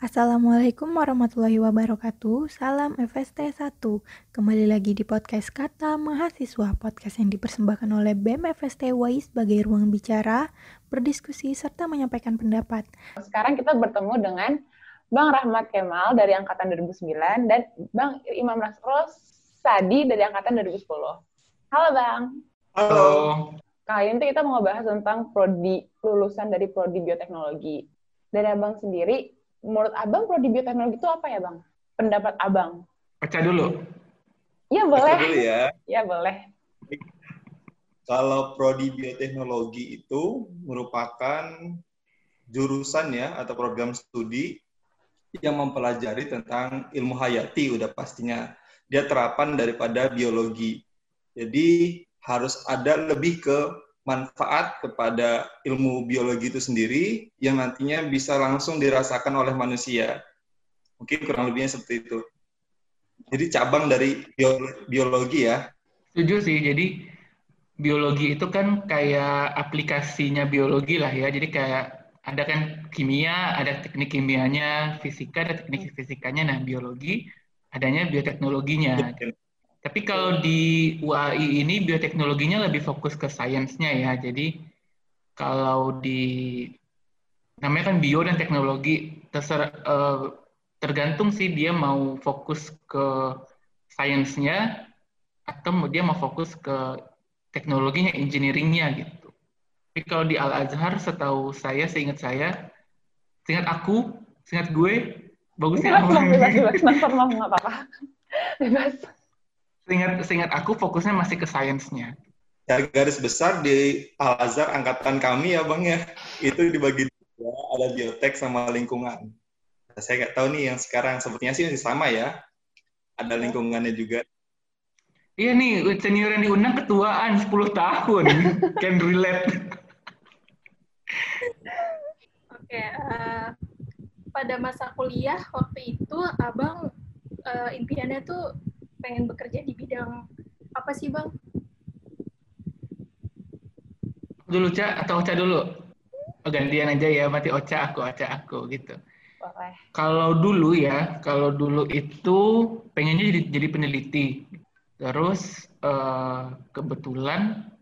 Assalamualaikum warahmatullahi wabarakatuh. Salam FST 1. Kembali lagi di podcast Kata Mahasiswa, podcast yang dipersembahkan oleh BEM FST WAI sebagai ruang bicara, berdiskusi serta menyampaikan pendapat. Sekarang kita bertemu dengan Bang Rahmat Kemal dari angkatan 2009 dan Bang Imam Nasros Sadi dari angkatan 2010. Halo Bang. Halo. Kali ini kita mau ngebahas tentang prodi lulusan dari prodi bioteknologi. Dari Abang sendiri, menurut Abang prodi bioteknologi itu apa ya, Bang? Pendapat Abang. Baca dulu. Iya, boleh. Dulu ya. Iya, boleh. Kalau prodi bioteknologi itu merupakan jurusan ya atau program studi yang mempelajari tentang ilmu hayati udah pastinya. Dia terapan daripada biologi. Jadi harus ada lebih ke manfaat kepada ilmu biologi itu sendiri yang nantinya bisa langsung dirasakan oleh manusia. Mungkin kurang lebihnya seperti itu. Jadi cabang dari biologi ya. Setuju sih. Jadi biologi itu kan kayak aplikasinya biologi lah ya. Jadi kayak ada kan kimia, ada teknik kimianya, fisika, ada teknik fisikanya. Nah, biologi adanya bioteknologinya. Ya, tapi kalau di UAI ini bioteknologinya lebih fokus ke sainsnya ya. Jadi kalau di namanya kan bio dan teknologi terser, uh, tergantung sih dia mau fokus ke sainsnya atau dia mau fokus ke teknologinya, engineeringnya gitu. Tapi kalau di Al Azhar, setahu saya, seingat saya, seingat aku, seingat gue, bagusnya apa? Bebas, bebas, bebas, nggak apa-apa. Bebas. Seingat, seingat aku fokusnya masih ke sainsnya. Ya, garis besar di Al Azhar angkatan kami ya bang ya itu dibagi dua ada biotek sama lingkungan. Saya nggak tahu nih yang sekarang sepertinya sih masih sama ya. Ada lingkungannya juga. Iya nih, senior yang diundang ketuaan 10 tahun. Can relate. Oke, uh, pada masa kuliah waktu itu abang uh, impiannya tuh pengen bekerja di bidang apa sih bang? Dulu Ca atau Ocha dulu? Oh, gantian aja ya, mati Ocha aku, Ocha aku gitu. Boleh. Kalau dulu ya, kalau dulu itu pengennya jadi, jadi peneliti. Terus uh, kebetulan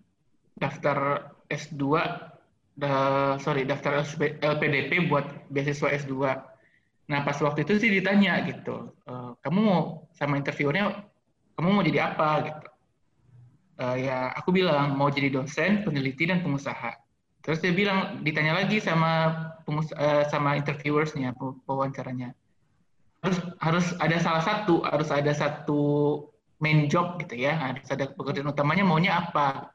daftar S2, da, sorry daftar LPDP buat beasiswa S2. Nah pas waktu itu sih ditanya gitu, uh, kamu mau sama interviewernya kamu mau jadi apa gitu. Uh, ya aku bilang mau jadi dosen peneliti dan pengusaha. Terus dia bilang ditanya lagi sama pengus uh, sama interviewersnya pewawancaranya. Harus harus ada salah satu harus ada satu main job gitu ya. Harus ada pekerjaan utamanya maunya apa?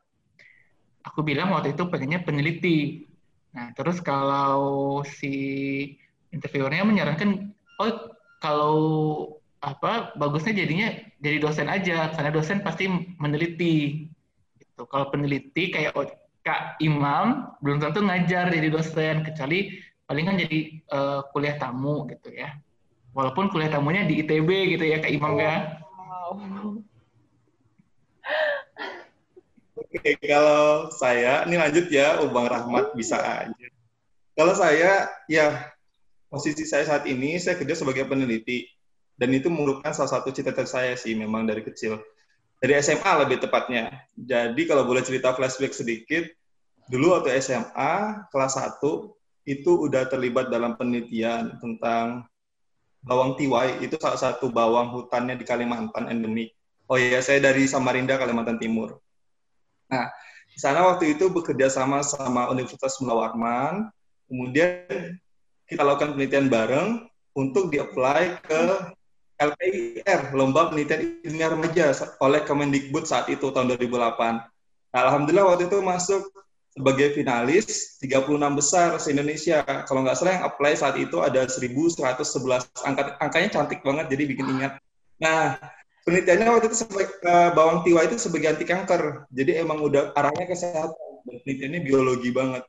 Aku bilang waktu itu pengennya peneliti. Nah terus kalau si interviewernya menyarankan oh kalau apa bagusnya jadinya jadi dosen aja. Karena dosen pasti meneliti. Gitu. Kalau peneliti kayak kak Imam belum tentu ngajar jadi dosen. Kecuali paling kan jadi uh, kuliah tamu gitu ya. Walaupun kuliah tamunya di ITB gitu ya kak Imam ya. Oke, kalau saya, ini lanjut ya, Bang Rahmat bisa aja. Kalau saya, ya posisi saya saat ini, saya kerja sebagai peneliti dan itu merupakan salah satu cita-cita saya sih memang dari kecil. Dari SMA lebih tepatnya. Jadi kalau boleh cerita flashback sedikit dulu waktu SMA kelas 1 itu udah terlibat dalam penelitian tentang bawang tiwai. Itu salah satu bawang hutannya di Kalimantan endemik. Oh iya saya dari Samarinda Kalimantan Timur. Nah di sana waktu itu bekerja sama sama Universitas Mula Warman. Kemudian kita lakukan penelitian bareng untuk di-apply ke LPIR, Lomba Penelitian Ilmiah Remaja oleh Kemendikbud saat itu tahun 2008. Nah, Alhamdulillah waktu itu masuk sebagai finalis 36 besar se-Indonesia. Kalau nggak salah yang apply saat itu ada 1111. Angka, angkanya cantik banget, jadi bikin ingat. Nah, penelitiannya waktu itu sebagai, uh, bawang tiwa itu sebagai anti kanker. Jadi emang udah arahnya kesehatan. Dan penelitiannya biologi banget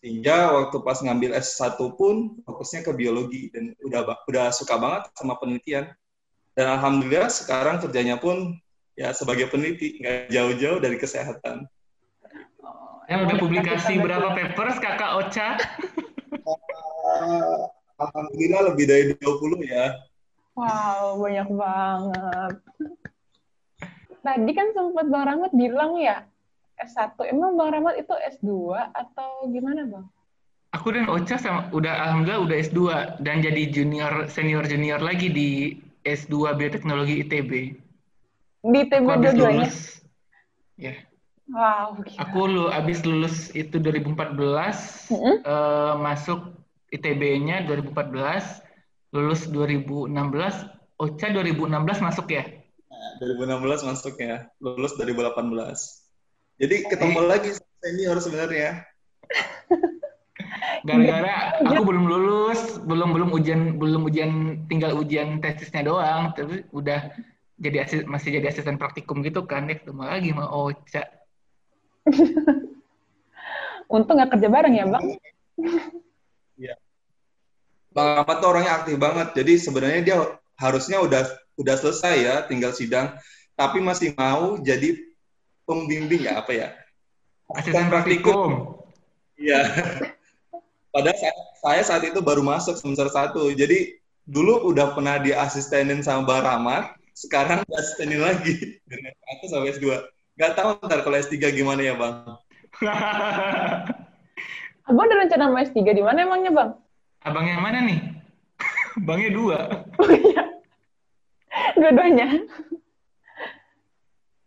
sehingga waktu pas ngambil S1 pun fokusnya ke biologi dan udah udah suka banget sama penelitian dan alhamdulillah sekarang kerjanya pun ya sebagai peneliti nggak jauh-jauh dari kesehatan. Oh, yang udah publikasi berapa papers kakak Ocha? Uh, Alhamdulillah lebih dari 20 ya. Wow, banyak banget. Tadi kan sempat Bang Rahmat bilang ya, S1. Emang Bang Rahmat itu S2 atau gimana Bang? Aku dan Ocha sama udah alhamdulillah udah S2 dan jadi junior senior junior lagi di S2 Bioteknologi ITB. Di ITB dua-duanya? lulus. Ya, Wow, gila. aku lu habis lulus itu 2014, Mm-mm. eh, masuk ITB-nya 2014, lulus 2016, Ocha 2016 masuk ya? Nah, 2016 masuk ya, lulus 2018. Jadi ketemu lagi sama senior sebenarnya. Gara-gara aku belum lulus, belum belum ujian belum ujian tinggal ujian tesisnya doang, tapi udah jadi asis, masih jadi asisten praktikum gitu kan, ya ketemu lagi sama Ocha. Untung nggak kerja bareng ya Bang? Bang Ahmad tuh orangnya aktif banget. Jadi sebenarnya dia harusnya udah udah selesai ya, tinggal sidang, tapi masih mau jadi pembimbing ya apa ya? Asisten praktikum. Iya. Padahal saya, saya saat itu baru masuk semester satu. Jadi dulu udah pernah diasistenin sama Bang Rahmat, sekarang diasistenin lagi dengan aku sampai S2. Gak tahu ntar kalau S3 gimana ya Bang? Abang ada rencana mau S3 di mana emangnya Bang? Abang yang mana nih? Bangnya dua. Oh iya. Dua-duanya.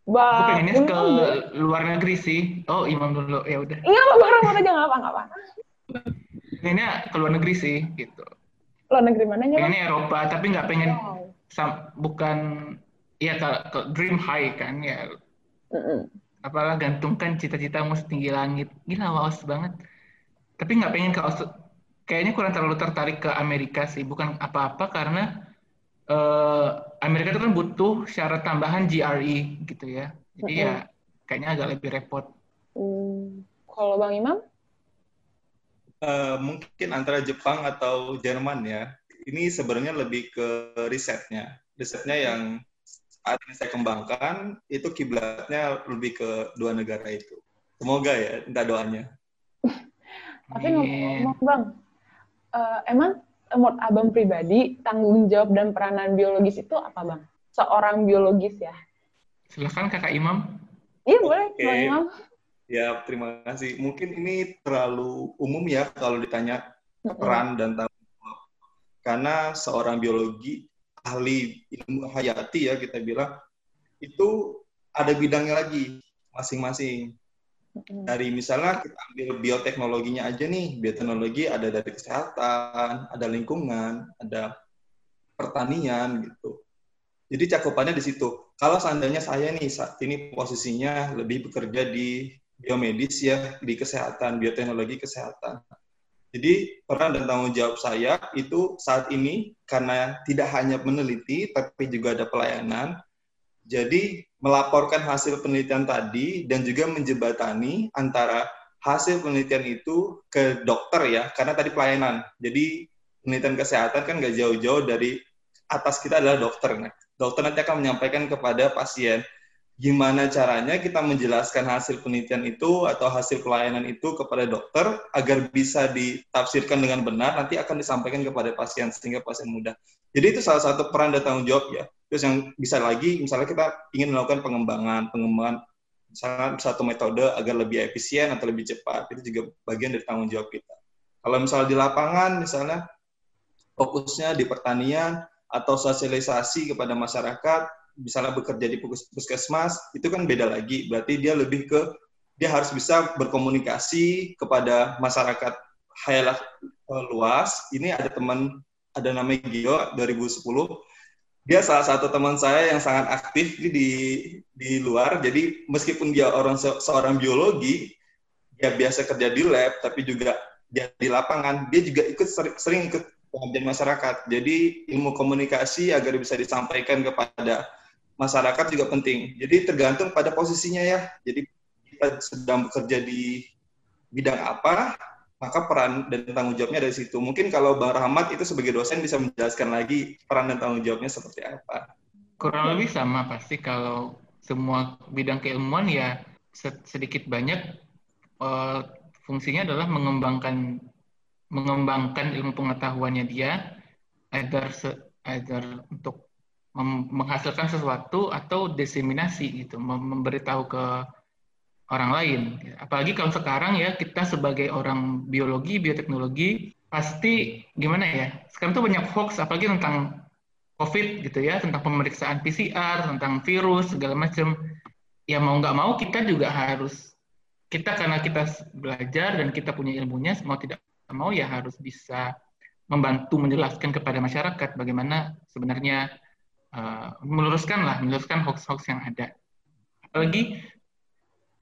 Aku Bang, pengennya ke luar negeri sih. Oh, Imam dulu. Ya udah. Iya, Bang Rahmat aja nggak apa nggak apa. Pengennya ke luar negeri sih, gitu. Luar negeri mananya Bang? Pengennya Eropa, tapi nggak pengen sam- bukan ya ke, ke dream high kan ya. Mm-mm. Apalah gantungkan cita-citamu setinggi langit. Gila waos banget. Tapi nggak pengen ke kayaknya kurang terlalu tertarik ke Amerika sih. Bukan apa-apa karena eh, Amerika itu kan butuh syarat tambahan GRE gitu ya. Jadi ya kayaknya agak lebih repot. Hmm. Kalau Bang Imam? Eh, mungkin antara Jepang atau Jerman ya. Ini sebenarnya lebih ke risetnya. Risetnya yang saat ini saya kembangkan itu kiblatnya lebih ke dua negara itu. Semoga ya, minta doanya. Tapi Amin. ngomong-ngomong Bang, eh, emang menurut Abang pribadi tanggung jawab dan peranan biologis itu apa Bang? Seorang biologis ya? Silahkan kakak Imam. Iya boleh, Oke. Bang Imam. Ya, terima kasih. Mungkin ini terlalu umum ya kalau ditanya peran dan tanggung jawab. Karena seorang biologi, ahli ilmu hayati ya kita bilang, itu ada bidangnya lagi masing-masing. Dari misalnya kita ambil bioteknologinya aja nih, bioteknologi ada dari kesehatan, ada lingkungan, ada pertanian gitu. Jadi cakupannya di situ. Kalau seandainya saya nih saat ini posisinya lebih bekerja di biomedis ya, di kesehatan, bioteknologi kesehatan. Jadi peran dan tanggung jawab saya itu saat ini karena tidak hanya meneliti tapi juga ada pelayanan. Jadi melaporkan hasil penelitian tadi dan juga menjebatani antara hasil penelitian itu ke dokter ya, karena tadi pelayanan. Jadi penelitian kesehatan kan nggak jauh-jauh dari atas kita adalah dokter. Nah, dokter nanti akan menyampaikan kepada pasien gimana caranya kita menjelaskan hasil penelitian itu atau hasil pelayanan itu kepada dokter agar bisa ditafsirkan dengan benar nanti akan disampaikan kepada pasien sehingga pasien mudah. Jadi itu salah satu peran dan tanggung jawab ya. Terus yang bisa lagi misalnya kita ingin melakukan pengembangan, pengembangan misalnya satu metode agar lebih efisien atau lebih cepat itu juga bagian dari tanggung jawab kita. Kalau misalnya di lapangan misalnya fokusnya di pertanian atau sosialisasi kepada masyarakat misalnya bekerja di puskesmas itu kan beda lagi. Berarti dia lebih ke dia harus bisa berkomunikasi kepada masyarakat hayalah eh, luas. Ini ada teman ada namanya Gio 2010 dia salah satu teman saya yang sangat aktif di di, luar jadi meskipun dia orang se, seorang biologi dia biasa kerja di lab tapi juga dia di lapangan dia juga ikut sering, sering ikut pengabdian masyarakat jadi ilmu komunikasi agar bisa disampaikan kepada masyarakat juga penting. Jadi tergantung pada posisinya ya. Jadi kita sedang bekerja di bidang apa, maka peran dan tanggung jawabnya dari situ. Mungkin kalau Bang Rahmat itu sebagai dosen bisa menjelaskan lagi peran dan tanggung jawabnya seperti apa. Kurang lebih sama pasti kalau semua bidang keilmuan ya sedikit banyak uh, fungsinya adalah mengembangkan mengembangkan ilmu pengetahuannya dia either either untuk menghasilkan sesuatu atau diseminasi gitu memberitahu ke orang lain. Apalagi kalau sekarang ya kita sebagai orang biologi bioteknologi pasti gimana ya sekarang tuh banyak hoax apalagi tentang covid gitu ya tentang pemeriksaan PCR tentang virus segala macam ya mau nggak mau kita juga harus kita karena kita belajar dan kita punya ilmunya mau tidak mau ya harus bisa membantu menjelaskan kepada masyarakat bagaimana sebenarnya uh, meluruskan lah meluruskan hoax-hoax yang ada. Apalagi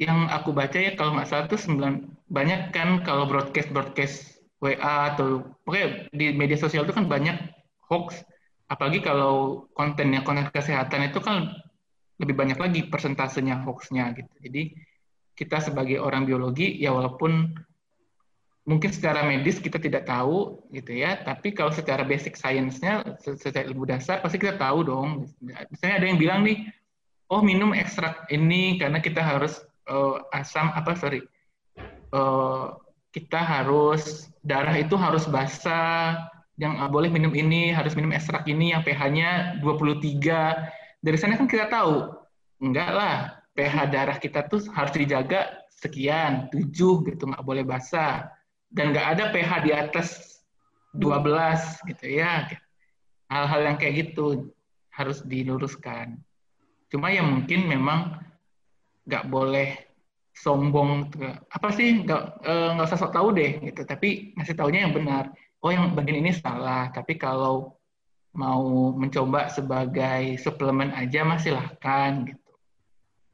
yang aku baca ya kalau nggak salah tuh sembilan banyak kan kalau broadcast broadcast WA atau pokoknya di media sosial itu kan banyak hoax. Apalagi kalau kontennya konten kesehatan itu kan lebih banyak lagi persentasenya hoaxnya gitu. Jadi kita sebagai orang biologi ya walaupun mungkin secara medis kita tidak tahu gitu ya tapi kalau secara basic science-nya secara ilmu dasar pasti kita tahu dong. Misalnya ada yang bilang nih oh minum ekstrak ini karena kita harus uh, asam apa sorry uh, kita harus darah itu harus basah yang uh, boleh minum ini harus minum ekstrak ini yang pH-nya 23 dari sana kan kita tahu enggak lah pH darah kita tuh harus dijaga sekian, 7 gitu, nggak boleh basah. Dan nggak ada pH di atas 12 gitu ya. Hal-hal yang kayak gitu harus diluruskan. Cuma ya mungkin memang nggak boleh sombong apa sih nggak eh, nggak usah sok tahu deh gitu tapi ngasih taunya yang benar oh yang bagian ini salah tapi kalau mau mencoba sebagai suplemen aja masih silahkan gitu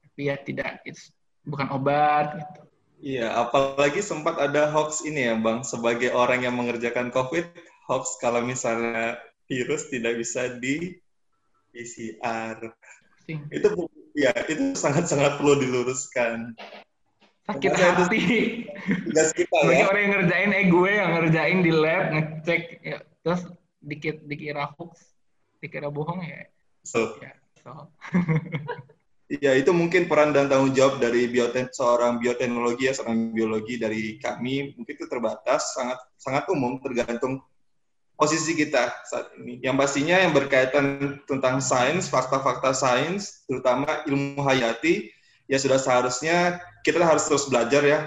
tapi ya tidak it's bukan obat gitu. Iya, apalagi sempat ada hoax ini ya, Bang. Sebagai orang yang mengerjakan COVID, hoax kalau misalnya virus tidak bisa di PCR. Sing. Itu ya, itu sangat-sangat perlu diluruskan. Sakit Karena hati. Tugas kita Bagi ya. orang yang ngerjain, eh gue yang ngerjain di lab, ngecek, ya, terus dikit dikira hoax, dikira bohong ya. So. Ya, so. Iya, itu mungkin peran dan tanggung jawab dari biotek, seorang bioteknologi ya, seorang biologi dari kami mungkin itu terbatas, sangat sangat umum tergantung posisi kita saat ini. Yang pastinya yang berkaitan tentang sains, fakta-fakta sains, terutama ilmu hayati, ya sudah seharusnya kita harus terus belajar ya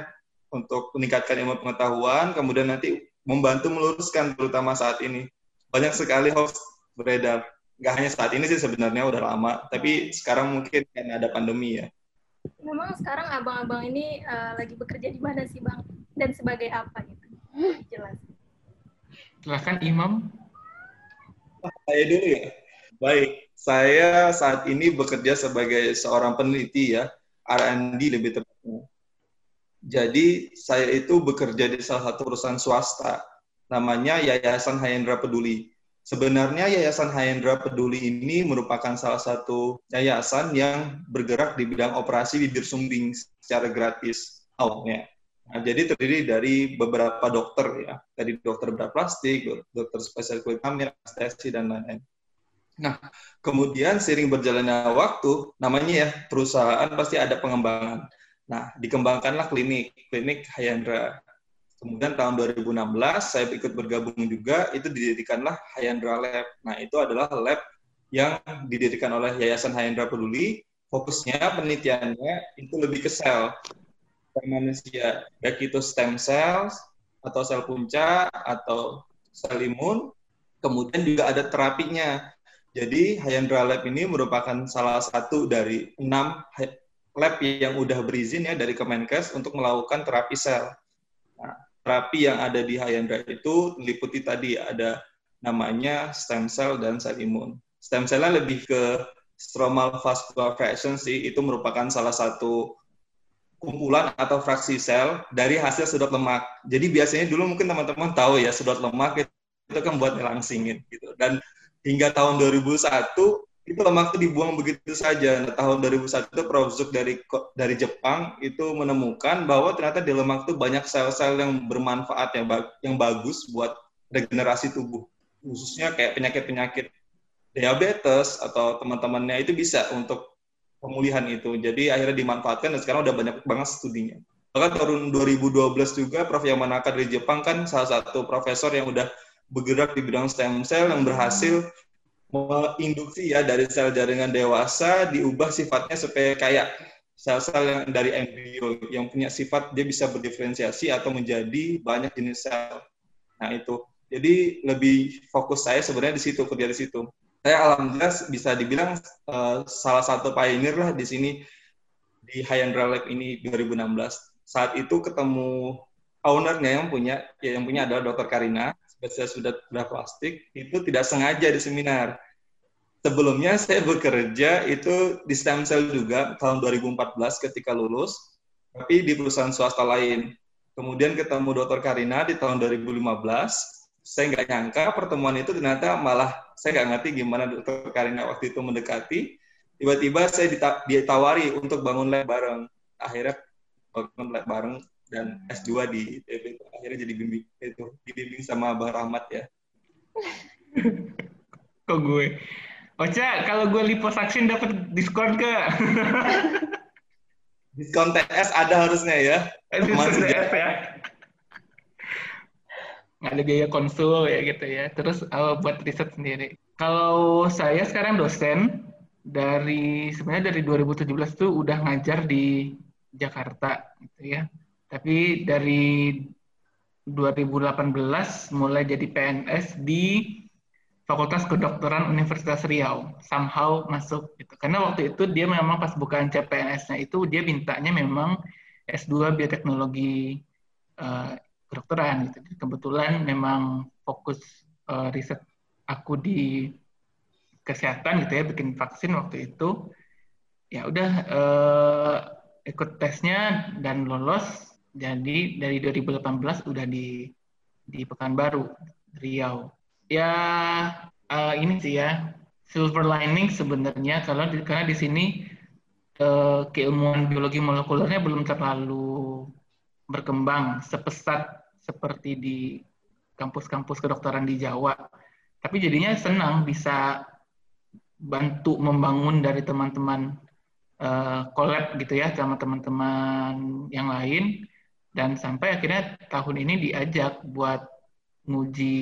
untuk meningkatkan ilmu pengetahuan, kemudian nanti membantu meluruskan terutama saat ini. Banyak sekali hoax beredar nggak hanya saat ini sih sebenarnya udah lama, tapi sekarang mungkin karena ada pandemi ya. Memang sekarang abang-abang ini uh, lagi bekerja di mana sih bang? Dan sebagai apa gitu? Jelas. Silahkan Imam. Saya dulu ya. Baik, saya saat ini bekerja sebagai seorang peneliti ya, R&D lebih tepatnya. Jadi saya itu bekerja di salah satu perusahaan swasta, namanya Yayasan Hayendra Peduli Sebenarnya Yayasan Hendra Peduli ini merupakan salah satu yayasan yang bergerak di bidang operasi bibir sumbing secara gratis awalnya. Nah, jadi terdiri dari beberapa dokter ya, dari dokter bedah plastik, dokter spesial kulit hamil, anestesi dan lain-lain. Nah, kemudian sering berjalannya waktu, namanya ya perusahaan pasti ada pengembangan. Nah, dikembangkanlah klinik, klinik Hayandra. Kemudian tahun 2016 saya ikut bergabung juga, itu didirikanlah Hayandra Lab. Nah, itu adalah lab yang didirikan oleh Yayasan Hayandra Peduli. Fokusnya penelitiannya itu lebih ke sel, sel manusia, baik itu stem cells, atau sel punca, atau sel imun. Kemudian juga ada terapinya. Jadi Hayandra Lab ini merupakan salah satu dari enam lab yang udah berizin ya dari Kemenkes untuk melakukan terapi sel terapi yang ada di Hyandra itu meliputi tadi ada namanya stem cell dan sel imun. Stem cell-nya lebih ke stromal vascular fraction sih, itu merupakan salah satu kumpulan atau fraksi sel dari hasil sedot lemak. Jadi biasanya dulu mungkin teman-teman tahu ya sedot lemak itu, kan buat ngelangsingin gitu. Dan hingga tahun 2001 itu lemak itu dibuang begitu saja. Nah, tahun 2001 itu Prof. Zuk dari dari Jepang itu menemukan bahwa ternyata di lemak itu banyak sel-sel yang bermanfaat yang yang bagus buat regenerasi tubuh, khususnya kayak penyakit-penyakit diabetes atau teman-temannya itu bisa untuk pemulihan itu. Jadi akhirnya dimanfaatkan dan sekarang udah banyak banget studinya. Bahkan tahun 2012 juga Prof. Yamanaka dari Jepang kan salah satu profesor yang udah bergerak di bidang stem cell yang berhasil menginduksi ya dari sel jaringan dewasa diubah sifatnya supaya kayak sel-sel yang dari embrio yang punya sifat dia bisa berdiferensiasi atau menjadi banyak jenis sel. Nah itu. Jadi lebih fokus saya sebenarnya di situ kerja di situ. Saya alhamdulillah bisa dibilang uh, salah satu pioneer lah di sini di Hyandra Lab ini 2016. Saat itu ketemu ownernya yang punya ya yang punya adalah Dr. Karina spesialis sudah bedah plastik itu tidak sengaja di seminar. Sebelumnya saya bekerja itu di stem cell juga tahun 2014 ketika lulus, tapi di perusahaan swasta lain. Kemudian ketemu Dr. Karina di tahun 2015. Saya nggak nyangka pertemuan itu ternyata malah saya nggak ngerti gimana Dr. Karina waktu itu mendekati. Tiba-tiba saya ditawari untuk bangun lab bareng. Akhirnya bangun lab bareng dan S2 di ITB itu akhirnya jadi bimbing itu dibimbing sama Bang Rahmat ya. Kok gue? Ocha, kalau gue liposaksin dapat diskon ke? diskon TS ada harusnya ya. Diskon TS ya. Nggak ada biaya konsul ya gitu ya. Terus uh, buat riset sendiri. Kalau saya sekarang dosen dari sebenarnya dari 2017 tuh udah ngajar di Jakarta gitu ya tapi dari 2018 mulai jadi PNS di Fakultas Kedokteran Universitas Riau. Somehow masuk gitu. Karena waktu itu dia memang pas bukan CPNS-nya itu dia mintanya memang S2 Bioteknologi uh, kedokteran gitu. Kebetulan memang fokus uh, riset aku di kesehatan gitu ya bikin vaksin waktu itu. Ya udah uh, ikut tesnya dan lolos jadi dari 2018 udah di di Pekanbaru, Riau. Ya uh, ini sih ya silver lining sebenarnya kalau di, karena di sini keilmuan biologi molekulernya belum terlalu berkembang sepesat seperti di kampus-kampus kedokteran di Jawa. Tapi jadinya senang bisa bantu membangun dari teman-teman uh, collab gitu ya sama teman-teman yang lain dan sampai akhirnya tahun ini diajak buat nguji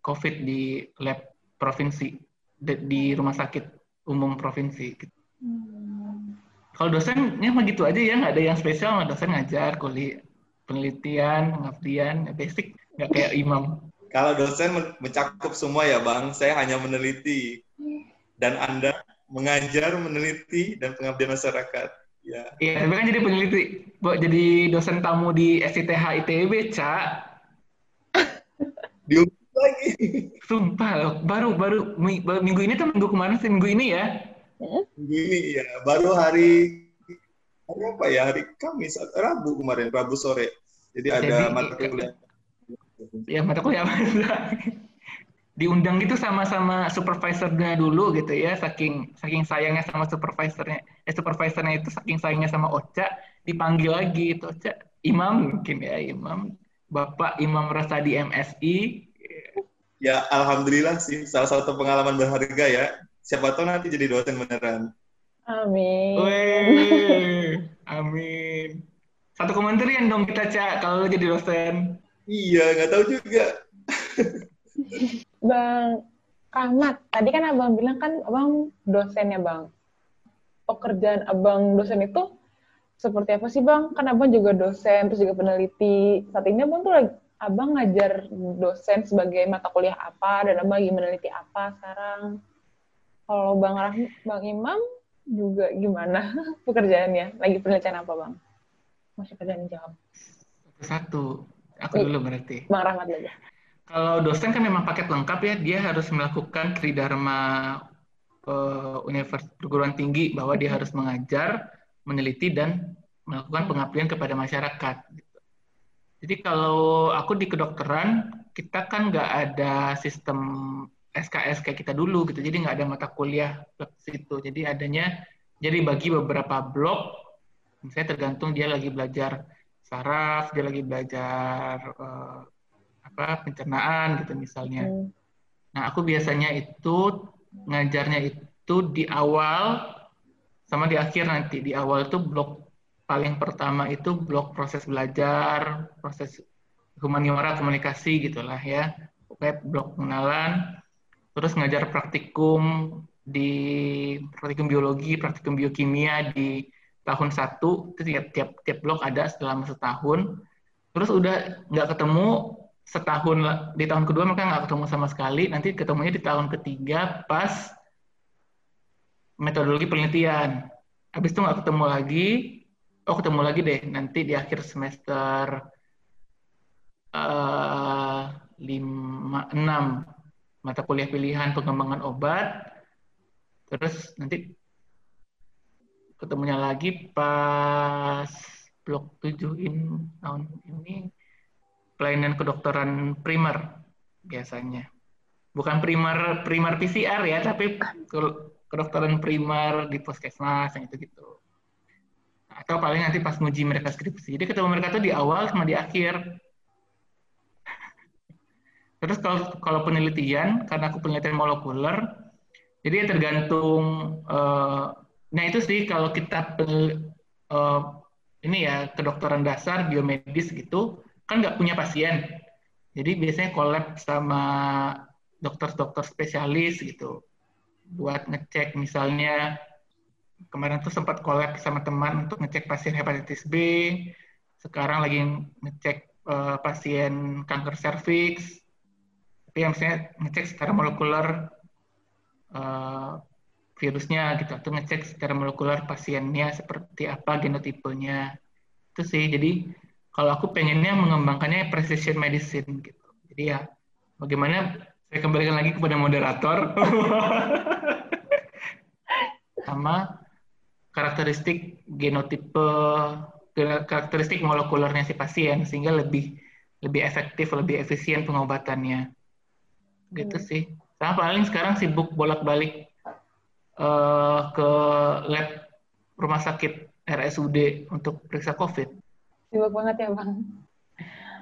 COVID di lab provinsi di rumah sakit umum provinsi. Hmm. Kalau dosennya mah gitu aja ya, nggak ada yang spesial, dosen ngajar, kuliah, penelitian, pengabdian, ya basic, nggak kayak imam. Kalau dosen mencakup semua ya bang, saya hanya meneliti dan anda mengajar, meneliti dan pengabdian masyarakat. Iya. Iya, tapi kan jadi peneliti, buat jadi dosen tamu di SITH ITB, Cak. Diumum lagi. Sumpah loh, baru baru minggu ini tuh minggu kemarin sih minggu ini ya. Minggu ini ya, baru hari hari apa ya? Hari Kamis, Rabu kemarin, Rabu sore. Jadi ada mata kuliah. Ya mata kuliah diundang gitu sama-sama supervisornya dulu gitu ya saking saking sayangnya sama supervisornya. Eh supervisornya itu saking sayangnya sama Ocha dipanggil lagi itu Ocha Imam mungkin ya Imam. Bapak Imam Rasa di MSI ya alhamdulillah sih salah satu pengalaman berharga ya. Siapa tahu nanti jadi dosen beneran. Amin. Wee, amin satu yang dong kita cak kalau jadi dosen iya nggak tahu juga Bang Rahmat, tadi kan abang bilang kan abang dosen ya bang. Pekerjaan abang dosen itu seperti apa sih bang? Kan abang juga dosen, terus juga peneliti. Saat ini abang tuh lagi, abang ngajar dosen sebagai mata kuliah apa, dan abang lagi meneliti apa sekarang. Kalau bang Rahmat, bang Imam juga gimana pekerjaannya? Lagi penelitian apa bang? Masih kerjaan jawab. Satu, aku dulu berarti. Bang Rahmat aja. Kalau dosen kan memang paket lengkap ya, dia harus melakukan tridharma uh, universitas perguruan tinggi bahwa dia harus mengajar, meneliti dan melakukan pengabdian kepada masyarakat. Jadi kalau aku di kedokteran kita kan nggak ada sistem SKS kayak kita dulu gitu, jadi nggak ada mata kuliah situ. Jadi adanya jadi bagi beberapa blok, misalnya tergantung dia lagi belajar saraf, dia lagi belajar uh, apa pencernaan gitu misalnya. Hmm. Nah, aku biasanya itu ngajarnya itu di awal sama di akhir nanti. Di awal itu blok paling pertama itu blok proses belajar, proses humaniora komunikasi gitulah ya. Pokoknya blok pengenalan, terus ngajar praktikum di praktikum biologi, praktikum biokimia di tahun satu itu tiap tiap tiap blok ada selama setahun. Terus udah nggak ketemu setahun di tahun kedua mereka nggak ketemu sama sekali. Nanti ketemunya di tahun ketiga pas metodologi penelitian. Habis itu nggak ketemu lagi. Oh ketemu lagi deh nanti di akhir semester uh, lima enam mata kuliah pilihan pengembangan obat Terus nanti ketemunya lagi pas blok 7 in tahun ini pelayanan kedokteran primer biasanya. Bukan primer primer PCR ya, tapi kedokteran primer di puskesmas yang itu gitu. Atau paling nanti pas nguji mereka skripsi. Jadi ketemu mereka tuh di awal sama di akhir. Terus kalau kalau penelitian, karena aku penelitian molekuler, jadi ya tergantung, uh, nah itu sih kalau kita uh, ini ya kedokteran dasar, biomedis gitu, kan nggak punya pasien. Jadi biasanya collab sama dokter-dokter spesialis gitu, buat ngecek misalnya kemarin tuh sempat collab sama teman untuk ngecek pasien hepatitis B, sekarang lagi ngecek uh, pasien kanker serviks, tapi yang misalnya ngecek secara molekuler uh, virusnya gitu atau ngecek secara molekuler pasiennya seperti apa genotipenya. Itu sih jadi kalau aku pengennya mengembangkannya precision medicine gitu. Jadi ya bagaimana saya kembalikan lagi kepada moderator. Sama karakteristik genotipe karakteristik molekulernya si pasien sehingga lebih lebih efektif lebih efisien pengobatannya gitu hmm. sih saya paling sekarang sibuk bolak-balik uh, ke lab rumah sakit RSUD untuk periksa COVID. Sibuk banget ya bang.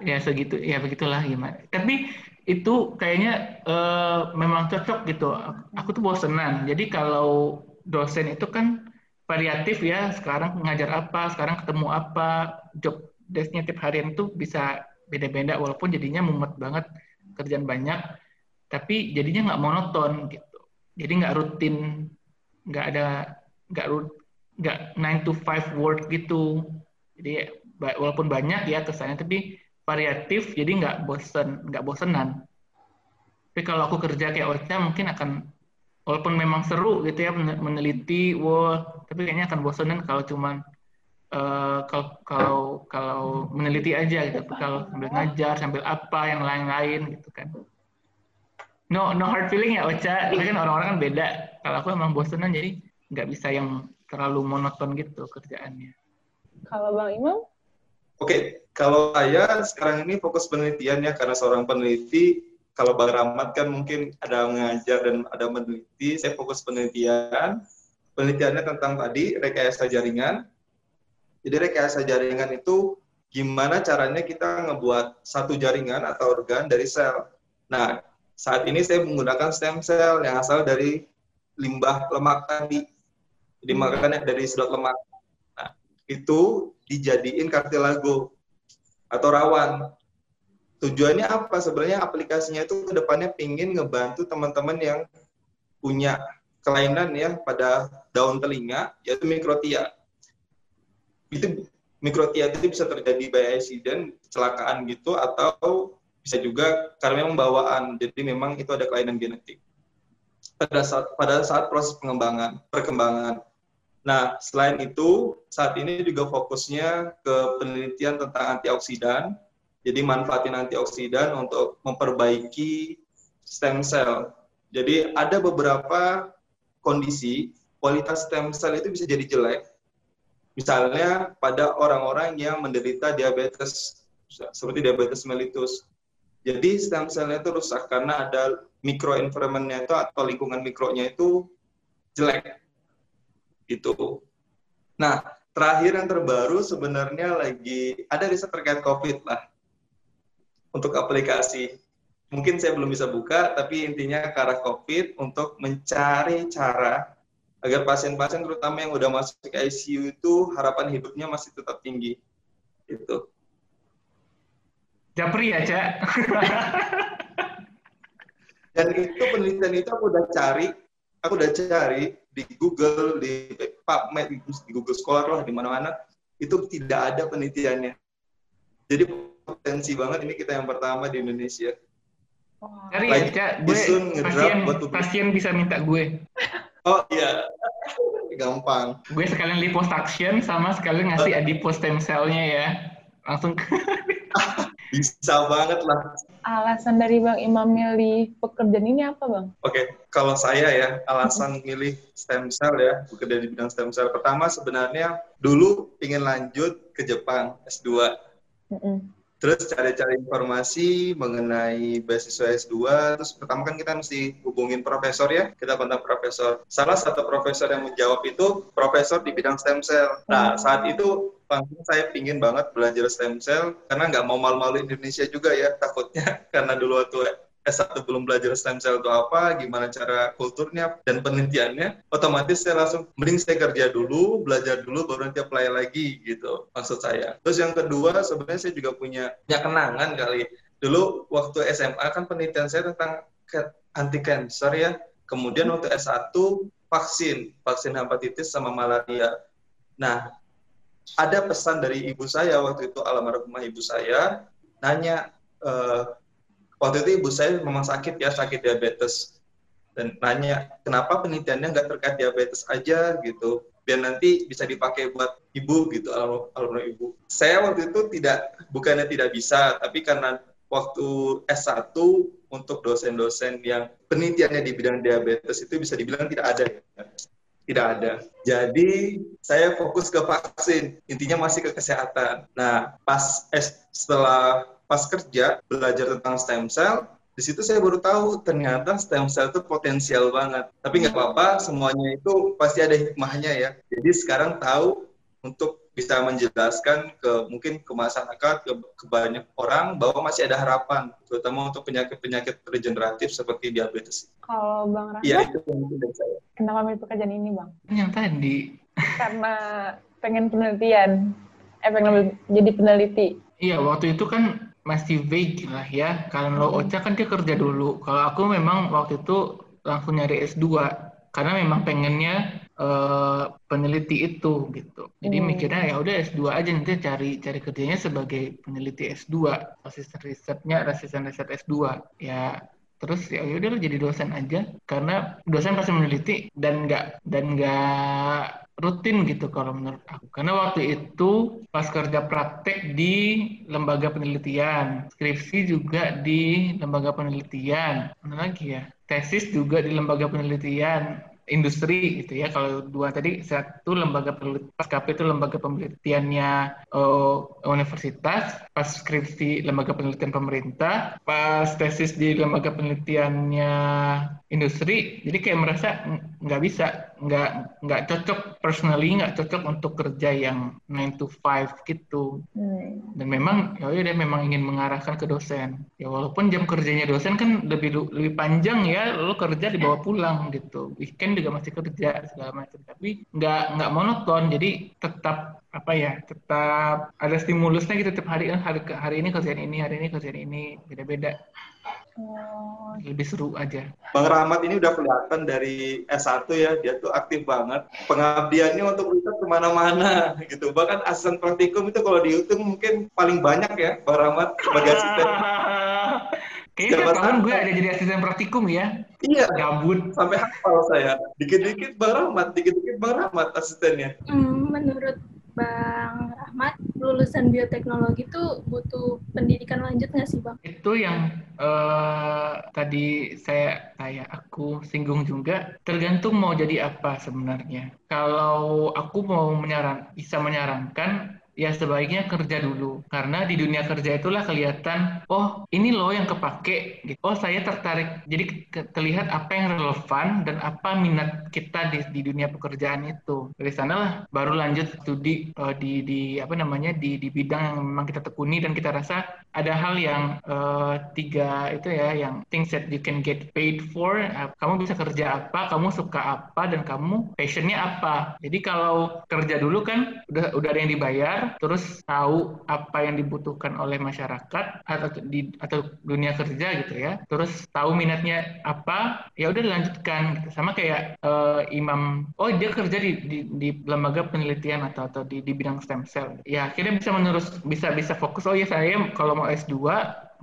Ya segitu, ya begitulah gimana. Tapi itu kayaknya uh, memang cocok gitu. Aku tuh bosenan. Jadi kalau dosen itu kan variatif ya. Sekarang ngajar apa, sekarang ketemu apa, job desknya tiap harian itu bisa beda-beda. Walaupun jadinya mumet banget, kerjaan banyak tapi jadinya nggak monoton gitu. Jadi nggak rutin nggak ada nggak nggak nine to five work gitu. Jadi walaupun banyak ya kesannya tapi variatif jadi nggak bosen nggak bosenan. Tapi kalau aku kerja kayak Ocha mungkin akan walaupun memang seru gitu ya meneliti wow tapi kayaknya akan bosenan kalau cuman uh, kalau kalau kalau meneliti aja gitu. Kalau sambil ngajar sambil apa yang lain-lain gitu kan no no hard feeling ya Ocha. Tapi kan orang-orang kan beda. Kalau aku emang bosenan jadi nggak bisa yang terlalu monoton gitu kerjaannya. Kalau bang Imam? Oke okay. kalau saya sekarang ini fokus penelitian ya karena seorang peneliti kalau bang Rahmat kan mungkin ada mengajar dan ada meneliti saya fokus penelitian. Penelitiannya tentang tadi rekayasa jaringan. Jadi rekayasa jaringan itu gimana caranya kita ngebuat satu jaringan atau organ dari sel. Nah saat ini saya menggunakan stem cell yang asal dari limbah lemak tadi. Jadi hmm. makanya dari sedot lemak. Nah, itu dijadiin kartilago atau rawan. Tujuannya apa? Sebenarnya aplikasinya itu ke depannya pingin ngebantu teman-teman yang punya kelainan ya pada daun telinga, yaitu mikrotia. Itu mikrotia itu bisa terjadi by accident, kecelakaan gitu, atau bisa juga karena memang bawaan, jadi memang itu ada kelainan genetik. Pada saat pada saat proses pengembangan, perkembangan. Nah, selain itu, saat ini juga fokusnya ke penelitian tentang antioksidan. Jadi manfaatin antioksidan untuk memperbaiki stem cell. Jadi ada beberapa kondisi kualitas stem cell itu bisa jadi jelek. Misalnya pada orang-orang yang menderita diabetes seperti diabetes mellitus. Jadi stem cell itu rusak karena ada mikroenvironmentnya itu atau lingkungan mikronya itu jelek. Gitu. Nah, terakhir yang terbaru sebenarnya lagi ada riset terkait COVID lah untuk aplikasi. Mungkin saya belum bisa buka, tapi intinya ke arah COVID untuk mencari cara agar pasien-pasien terutama yang udah masuk ke ICU itu harapan hidupnya masih tetap tinggi. Itu. Japri ya, Cak. Dan itu penelitian itu aku udah cari, aku udah cari di Google, di PubMed, di Google Scholar lah, di mana-mana, itu tidak ada penelitiannya. Jadi potensi banget ini kita yang pertama di Indonesia. Cari ya, Cak. Gue pasien, pasien bisa minta gue. Oh iya, gampang. Gue sekalian liposuction sama sekalian ngasih adipose stem cell-nya ya. Langsung Bisa banget lah. Alasan dari Bang Imam milih pekerjaan ini apa Bang? Oke, okay. kalau saya ya, alasan milih stem cell ya, bekerja di bidang stem cell. Pertama sebenarnya dulu ingin lanjut ke Jepang S2. Mm -mm. Terus cari-cari informasi mengenai beasiswa S2, terus pertama kan kita mesti hubungin profesor ya, kita kontak profesor. Salah satu profesor yang menjawab itu profesor di bidang stem cell. Nah, saat itu saya pingin banget belajar stem cell karena nggak mau malu-malu Indonesia juga ya takutnya karena dulu waktu S1 belum belajar stem cell itu apa, gimana cara kulturnya dan penelitiannya, otomatis saya langsung mending saya kerja dulu, belajar dulu, baru nanti apply lagi gitu maksud saya. Terus yang kedua sebenarnya saya juga punya ya kenangan kali. Dulu waktu SMA kan penelitian saya tentang anti cancer ya. Kemudian waktu S1 vaksin, vaksin hepatitis sama malaria. Nah, ada pesan dari ibu saya waktu itu almarhumah ibu saya nanya uh, waktu itu ibu saya memang sakit ya sakit diabetes. Dan nanya kenapa penelitiannya nggak terkait diabetes aja? Gitu. Biar nanti bisa dipakai buat ibu gitu almarhum ibu. Saya waktu itu tidak bukannya tidak bisa tapi karena waktu S1 untuk dosen-dosen yang penelitiannya di bidang diabetes itu bisa dibilang tidak ada ya. Tidak ada. Jadi saya fokus ke vaksin, intinya masih ke kesehatan. Nah, pas setelah pas kerja belajar tentang stem cell, di situ saya baru tahu ternyata stem cell itu potensial banget. Tapi nggak apa-apa, semuanya itu pasti ada hikmahnya ya. Jadi sekarang tahu untuk bisa menjelaskan ke mungkin ke masyarakat ke, ke banyak orang bahwa masih ada harapan terutama untuk penyakit-penyakit regeneratif seperti diabetes. Kalau Bang Rahmat, iya itu dari saya. Kenapa milih pekerjaan ini Bang? Yang tadi. Karena pengen penelitian, eh pengen jadi peneliti. Iya waktu itu kan masih vague lah ya. Kalau hmm. Ocha kan dia kerja dulu. Kalau aku memang waktu itu langsung nyari S2 karena memang pengennya uh, peneliti itu gitu. Jadi hmm. mikirnya ya udah S2 aja nanti cari cari kerjanya sebagai peneliti S2, asisten risetnya asisten riset S2. Ya terus ya udah jadi dosen aja karena dosen pasti meneliti dan nggak dan nggak rutin gitu kalau menurut aku. Karena waktu itu pas kerja praktek di lembaga penelitian, skripsi juga di lembaga penelitian, mana lagi ya? Tesis juga di lembaga penelitian, industri gitu ya. Kalau dua tadi satu lembaga penelitian, KP itu lembaga penelitiannya uh, universitas, pas skripsi lembaga penelitian pemerintah, pas tesis di lembaga penelitiannya industri. Jadi kayak merasa nggak bisa, nggak nggak cocok personally, nggak cocok untuk kerja yang 9 to 5 gitu. Hmm. Dan memang ya udah memang ingin mengarahkan ke dosen. Ya walaupun jam kerjanya dosen kan lebih lebih panjang ya, lo kerja dibawa pulang gitu. Weekend juga masih kerja segala macam tapi nggak nggak monoton jadi tetap apa ya tetap ada stimulusnya gitu tiap hari kan hari hari ini kerjaan ini hari ini kerjaan ini beda-beda oh. lebih seru aja Bang Rahmat ini udah kelihatan dari S1 ya dia tuh aktif banget pengabdiannya untuk riset ke mana-mana gitu bahkan asisten praktikum itu kalau dihitung mungkin paling banyak ya Bang Rahmat sebagai asisten Kayaknya tiap tahun gue ada jadi asisten praktikum ya. Iya. Gabut. Sampai hafal saya. Dikit-dikit Bang Rahmat, dikit-dikit Bang Rahmat asistennya. Hmm, menurut Bang Rahmat, lulusan bioteknologi itu butuh pendidikan lanjut nggak sih Bang? Itu yang uh, tadi saya saya aku singgung juga, tergantung mau jadi apa sebenarnya. Kalau aku mau menyaran, bisa menyarankan ya sebaiknya kerja dulu. Karena di dunia kerja itulah kelihatan oh ini loh yang kepake gitu. oh saya tertarik. Jadi ke terlihat apa yang relevan dan apa minat kita di, di dunia pekerjaan itu. Dari sanalah baru lanjut studi uh, di di apa namanya di di bidang yang memang kita tekuni dan kita rasa ada hal yang uh, tiga itu ya yang things that you can get paid for. Uh, kamu bisa kerja apa kamu suka apa dan kamu passionnya apa. Jadi kalau kerja dulu kan udah udah ada yang dibayar terus tahu apa yang dibutuhkan oleh masyarakat atau di atau dunia kerja gitu ya. Terus tahu minatnya apa ya udah lanjutkan gitu. sama kayak uh, imam oh dia kerja di, di, di lembaga penelitian atau atau di, di bidang stem cell. Ya akhirnya bisa menerus bisa bisa fokus. Oh ya saya kalau mau S2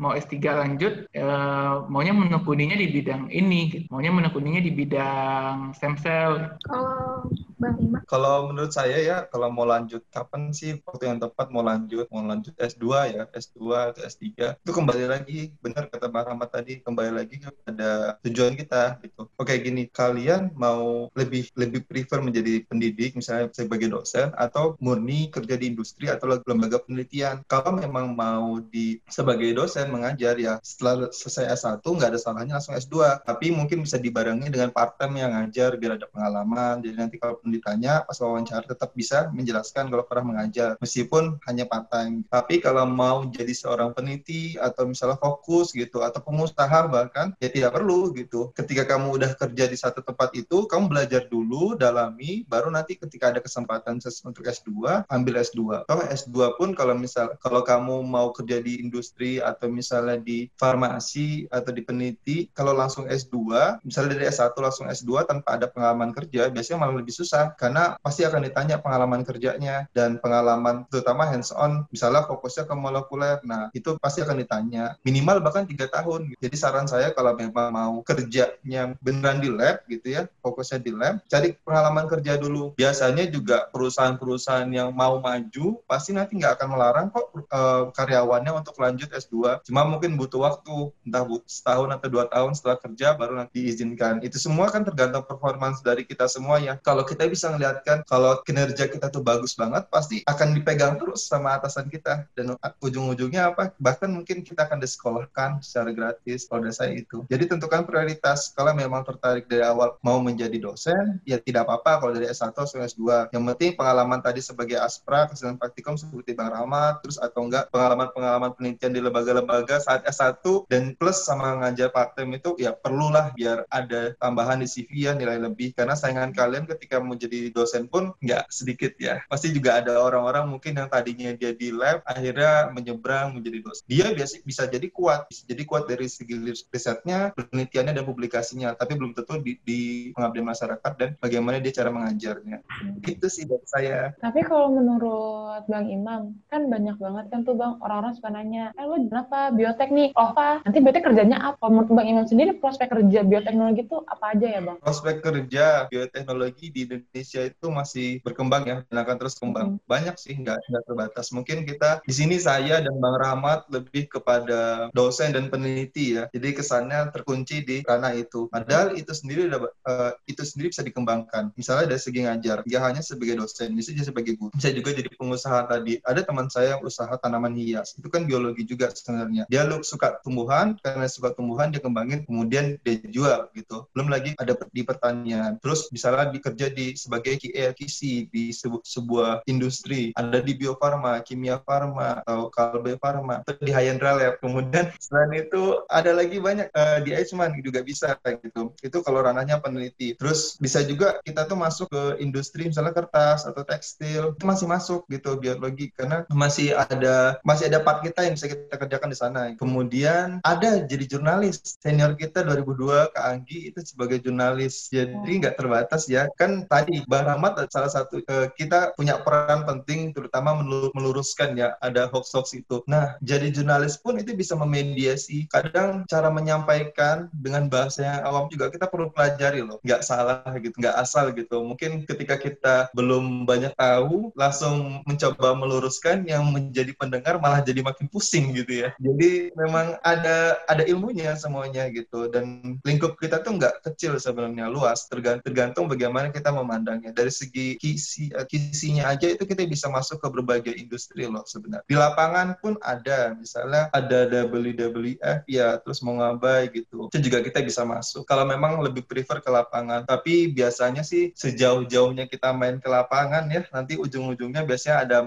mau S3 lanjut eh, maunya menekuninya di bidang ini gitu. maunya menekuninya di bidang stem cell Oh, Bang Ima. Kalau menurut saya ya, kalau mau lanjut, kapan sih waktu yang tepat mau lanjut? Mau lanjut S2 ya, S2 atau S3. Itu kembali lagi, benar kata Bang Rahmat tadi, kembali lagi kepada tujuan kita gitu. Oke gini, kalian mau lebih lebih prefer menjadi pendidik, misalnya sebagai dosen, atau murni kerja di industri atau lembaga penelitian? Kalau memang mau di sebagai dosen mengajar ya, setelah selesai S1 nggak ada salahnya langsung S2. Tapi mungkin bisa dibarengi dengan part-time yang ngajar biar ada pengalaman. Jadi nanti kalau ditanya pas wawancara tetap bisa menjelaskan kalau pernah mengajar meskipun hanya part time. Tapi kalau mau jadi seorang peneliti atau misalnya fokus gitu atau pengusaha bahkan ya tidak perlu gitu. Ketika kamu udah kerja di satu tempat itu, kamu belajar dulu, dalami, baru nanti ketika ada kesempatan untuk S2, ambil S2. Toh S2 pun kalau misal kalau kamu mau kerja di industri atau misalnya di farmasi atau di peneliti, kalau langsung S2, misalnya dari S1 langsung S2 tanpa ada pengalaman kerja, biasanya malah lebih susah karena pasti akan ditanya pengalaman kerjanya dan pengalaman terutama hands on misalnya fokusnya ke molekuler. Nah itu pasti akan ditanya minimal bahkan tiga tahun. Jadi saran saya kalau memang mau kerjanya beneran di lab gitu ya fokusnya di lab cari pengalaman kerja dulu. Biasanya juga perusahaan-perusahaan yang mau maju pasti nanti nggak akan melarang kok uh, karyawannya untuk lanjut S2 cuma mungkin butuh waktu entah setahun atau dua tahun setelah kerja baru nanti diizinkan itu semua kan tergantung performance dari kita semua ya kalau kita bisa ngeliatkan kalau kinerja kita tuh bagus banget, pasti akan dipegang terus sama atasan kita. Dan ujung-ujungnya apa? Bahkan mungkin kita akan disekolahkan secara gratis kalau saya itu. Jadi tentukan prioritas. Kalau memang tertarik dari awal mau menjadi dosen, ya tidak apa-apa kalau dari S1 atau S2. Yang penting pengalaman tadi sebagai aspra, kesenangan praktikum seperti Bang Rahmat, terus atau enggak pengalaman-pengalaman penelitian di lembaga-lembaga saat S1 dan plus sama ngajar part time itu ya perlulah biar ada tambahan di CV ya nilai lebih karena saingan kalian ketika mau jadi dosen pun nggak sedikit ya. Pasti juga ada orang-orang mungkin yang tadinya dia di lab, akhirnya menyeberang menjadi dosen. Dia biasa bisa jadi kuat, bisa jadi kuat dari segi risetnya, penelitiannya dan publikasinya, tapi belum tentu di, di pengabdian masyarakat dan bagaimana dia cara mengajarnya. Itu sih dari saya. Tapi kalau menurut Bang Imam, kan banyak banget kan tuh Bang, orang-orang suka nanya, eh lo kenapa bioteknik? Oh apa? Nanti biotek kerjanya apa? Menurut Bang Imam sendiri prospek kerja bioteknologi itu apa aja ya Bang? Prospek kerja bioteknologi di Indonesia itu masih berkembang ya dan akan terus kembang. Hmm. Banyak sih, nggak, nggak terbatas. Mungkin kita di sini saya dan Bang Rahmat lebih kepada dosen dan peneliti ya. Jadi kesannya terkunci di ranah itu. Padahal itu sendiri uh, itu sendiri bisa dikembangkan. Misalnya dari segi ngajar, dia hanya sebagai dosen, bisa jadi sebagai guru, bisa juga jadi pengusaha tadi. Ada teman saya yang usaha tanaman hias, itu kan biologi juga sebenarnya. Dia lu suka tumbuhan, karena suka tumbuhan dia kembangin, kemudian dia jual gitu. Belum lagi ada di pertanian. Terus misalnya dikerja di sebagai QA, QC di sebu sebuah industri. Ada di Bio Farma, Kimia Farma, atau Kalbe Farma, atau di Hyendra Lab. Kemudian selain itu ada lagi banyak uh, di Eijkman juga bisa gitu. Itu kalau ranahnya peneliti. Terus bisa juga kita tuh masuk ke industri misalnya kertas atau tekstil itu masih masuk gitu biologi karena masih ada masih ada part kita yang bisa kita kerjakan di sana. Kemudian ada jadi jurnalis. Senior kita 2002 Kak Anggi itu sebagai jurnalis. Jadi nggak terbatas ya. Kan tadi Bang Rahmat salah satu uh, kita punya peran penting terutama meluruskan ya ada hoax-hoax itu. Nah, jadi jurnalis pun itu bisa memediasi. Kadang cara menyampaikan dengan bahasa yang awam juga kita perlu pelajari loh. Nggak salah gitu, nggak asal gitu. Mungkin ketika kita belum banyak tahu, langsung mencoba meluruskan yang menjadi pendengar malah jadi makin pusing gitu ya. Jadi memang ada ada ilmunya semuanya gitu. Dan lingkup kita tuh nggak kecil sebenarnya luas. Tergantung, tergantung bagaimana kita memandangnya. Dari segi kisi eh, kisinya aja itu kita bisa masuk ke berbagai industri loh sebenarnya. Di lapangan pun ada. Misalnya ada WWF ya terus mau ngabai gitu. Itu juga kita bisa masuk. Kalau memang lebih prefer ke lapangan. Tapi biasanya sih sejauh-jauhnya kita main ke lapangan ya nanti ujung-ujungnya biasanya ada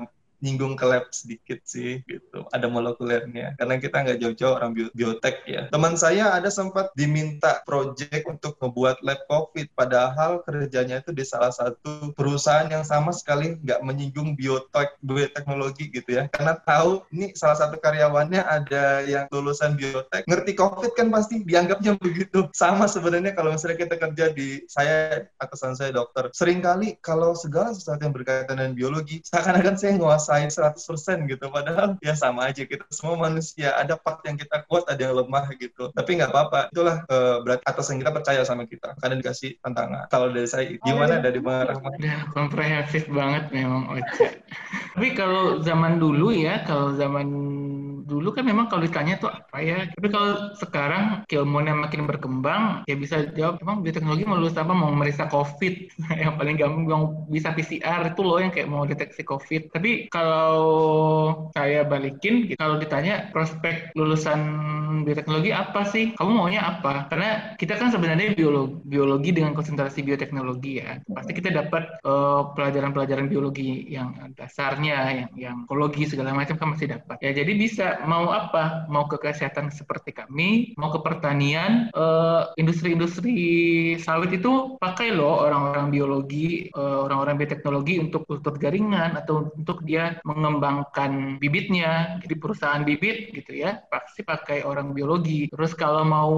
nyinggung ke lab sedikit sih gitu. Ada molekulernya. Karena kita nggak jauh-jauh orang bio biotek ya. Teman saya ada sempat diminta project untuk membuat lab covid. Padahal kerjanya itu di salah satu perusahaan yang sama sekali nggak menyinggung biotek bioteknologi gitu ya. Karena tahu ini salah satu karyawannya ada yang lulusan biotek. Ngerti covid kan pasti dianggapnya begitu. Sama sebenarnya kalau misalnya kita kerja di saya atasan saya dokter. Seringkali kalau segala sesuatu yang berkaitan dengan biologi seakan-akan saya nguasai ngerasain 100% gitu. Padahal ya sama aja kita semua manusia. Ada part yang kita kuat ada yang lemah gitu. Tapi nggak apa-apa. Itulah uh, berarti atas yang kita percaya sama kita. Karena dikasih tantangan. Kalau dari saya gimana dari Bang Rahmat ya, komprehensif banget memang Ocha tapi kalau zaman dulu ya kalau zaman dulu kan memang kalau ditanya tuh apa ya tapi kalau sekarang keilmuan makin berkembang ya bisa jawab memang bioteknologi mau lulus apa mau meriksa covid yang paling gampang bisa PCR itu loh yang kayak mau deteksi covid tapi kalau saya balikin, kalau ditanya prospek lulusan bioteknologi apa sih? Kamu maunya apa? Karena kita kan sebenarnya biologi, biologi dengan konsentrasi bioteknologi ya. Pasti kita dapat eh, pelajaran-pelajaran biologi yang dasarnya, yang yang ekologi segala macam kan masih dapat. Ya jadi bisa mau apa? Mau ke kesehatan seperti kami, mau ke pertanian, uh, industri-industri sawit itu pakai loh orang-orang biologi, uh, orang-orang bioteknologi untuk kultur jaringan atau untuk dia mengembangkan bibitnya jadi perusahaan bibit gitu ya. Pasti pakai orang biologi. Terus kalau mau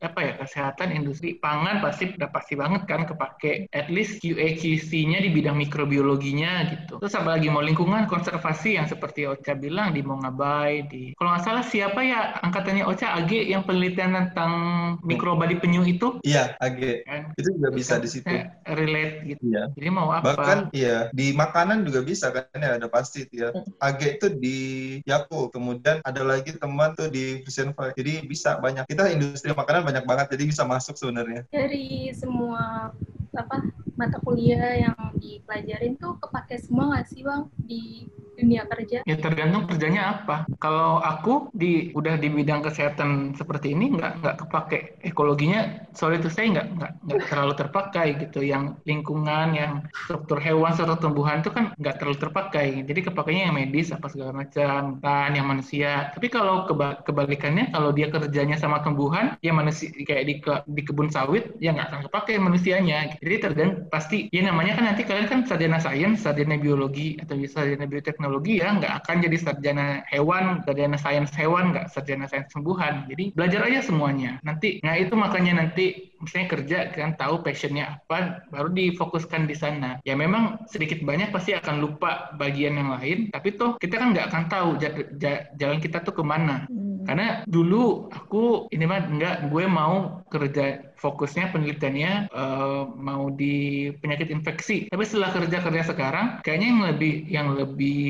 apa ya kesehatan industri pangan pasti udah pasti banget kan kepake. At least QA QC-nya di bidang mikrobiologinya gitu. Terus apalagi mau lingkungan konservasi yang seperti Ocha bilang di Mongabai di kalau nggak salah siapa ya angkatannya Ocha AG yang penelitian tentang mikroba di penyu itu iya AG kan? itu juga bisa di situ relate gitu iya. jadi mau apa bahkan iya di makanan juga bisa kan ya ada pasti ya. AG itu di Yaku, kemudian ada lagi teman tuh di Vision Five. Jadi bisa banyak. Kita industri makanan banyak banget, jadi bisa masuk sebenarnya. Dari semua apa mata kuliah yang dipelajarin tuh kepake semua nggak sih bang di dunia kerja? Ya tergantung kerjanya apa. Kalau aku di udah di bidang kesehatan seperti ini nggak nggak kepake ekologinya, sorry itu saya nggak nggak nggak terlalu terpakai gitu. Yang lingkungan, yang struktur hewan, struktur tumbuhan itu kan nggak terlalu terpakai. Jadi kepakainya yang medis apa segala macam, kan yang manusia. Tapi kalau keba kebalikannya, kalau dia kerjanya sama tumbuhan, ya manusia kayak di ke, di kebun sawit, ya nggak akan kepake manusianya. Jadi tergantung pasti ya namanya kan nanti kalian kan sarjana sains, sarjana biologi atau sarjana bioteknologi teknologi ya nggak akan jadi sarjana hewan, sarjana sains hewan, nggak sarjana sains tumbuhan. Jadi belajar aja semuanya. Nanti, nah itu makanya nanti misalnya kerja kan tahu passionnya apa, baru difokuskan di sana. Ya memang sedikit banyak pasti akan lupa bagian yang lain, tapi toh kita kan nggak akan tahu jalan kita tuh ke mana. Hmm. Karena dulu aku ini mah nggak, gue mau kerja fokusnya penelitiannya uh, mau di penyakit infeksi. Tapi setelah kerja kerja sekarang, kayaknya yang lebih yang lebih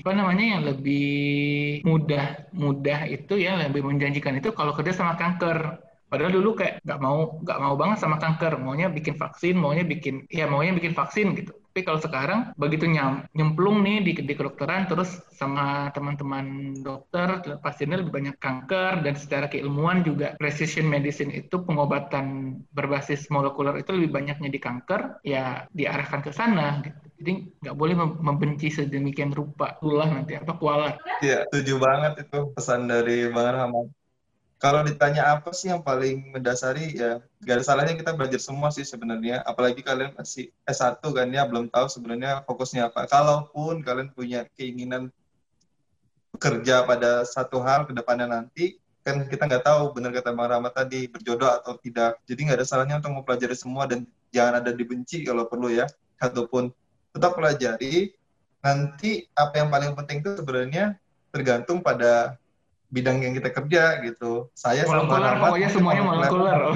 apa namanya yang lebih mudah mudah itu ya lebih menjanjikan itu kalau kerja sama kanker. Padahal dulu kayak nggak mau nggak mau banget sama kanker, maunya bikin vaksin, maunya bikin ya maunya bikin vaksin gitu. Tapi kalau sekarang begitu nyam, nyemplung nih di, di kedokteran terus sama teman-teman dokter pasiennya lebih banyak kanker dan secara keilmuan juga precision medicine itu pengobatan berbasis molekuler itu lebih banyaknya di kanker ya diarahkan ke sana gitu. Jadi nggak boleh membenci sedemikian rupa tulah nanti apa kualat. Iya, setuju banget itu pesan dari Bang Rahmat kalau ditanya apa sih yang paling mendasari ya gak ada salahnya kita belajar semua sih sebenarnya. Apalagi kalian masih S1 kan ya belum tahu sebenarnya fokusnya apa. Kalaupun kalian punya keinginan bekerja pada satu hal ke depannya nanti kan kita nggak tahu benar kata Bang Rahmat tadi berjodoh atau tidak. Jadi nggak ada salahnya untuk mempelajari semua dan jangan ada dibenci kalau perlu ya. Ataupun tetap pelajari. Nanti apa yang paling penting itu sebenarnya tergantung pada bidang yang kita kerja gitu. Saya molekuler, sama pokoknya semuanya molekuler.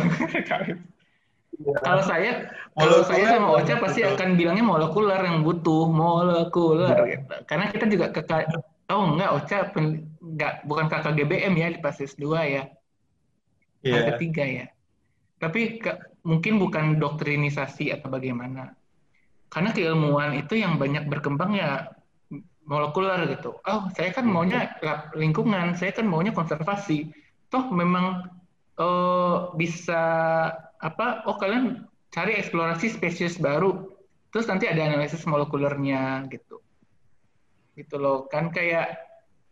Ya. Kalau saya, kalau saya sama Ocha pasti betul. akan bilangnya molekuler yang butuh molekuler gitu. Karena kita juga ke tahu enggak Ocha nggak bukan KKGBM ya di pas S2 ya. Iya. Yang ketiga ya. Tapi ke, mungkin bukan doktrinisasi atau bagaimana. Karena keilmuan itu yang banyak berkembang ya molekuler gitu. Oh, saya kan maunya lingkungan, saya kan maunya konservasi. Toh memang uh, bisa apa? Oh, kalian cari eksplorasi spesies baru. Terus nanti ada analisis molekulernya gitu. Gitu loh. Kan kayak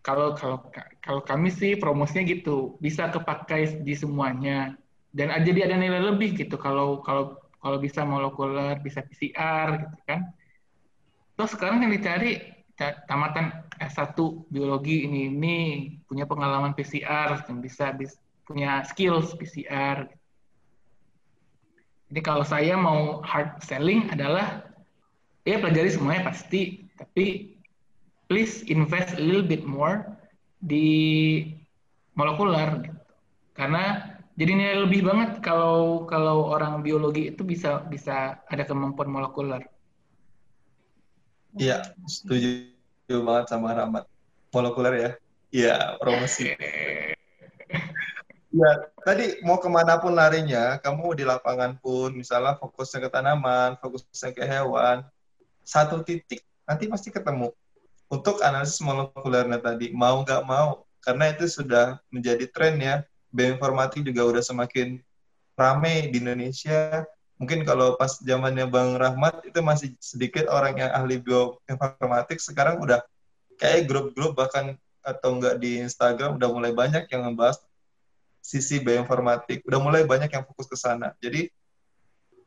kalau kalau kalau kami sih promosinya gitu, bisa kepakai di semuanya dan jadi ada nilai lebih gitu kalau kalau kalau bisa molekuler, bisa PCR gitu kan. Terus sekarang yang dicari tamatan S1 biologi ini ini punya pengalaman PCR dan bisa, bisa punya skills PCR. Jadi kalau saya mau hard selling adalah ya pelajari semuanya pasti, tapi please invest a little bit more di molekuler gitu. Karena jadi nilai lebih banget kalau kalau orang biologi itu bisa bisa ada kemampuan molekuler. Iya, setuju banget sama Rahmat. Molekuler ya? Iya, promosi. Ya, tadi mau ke mana pun larinya, kamu di lapangan pun, misalnya fokusnya ke tanaman, fokusnya ke hewan, satu titik nanti pasti ketemu. Untuk analisis molekulernya tadi, mau nggak mau, karena itu sudah menjadi tren ya. Bioinformatik juga udah semakin rame di Indonesia, mungkin kalau pas zamannya Bang Rahmat itu masih sedikit orang yang ahli bioinformatik. Sekarang udah kayak grup-grup bahkan atau enggak di Instagram udah mulai banyak yang ngebahas sisi bioinformatik. Udah mulai banyak yang fokus ke sana. Jadi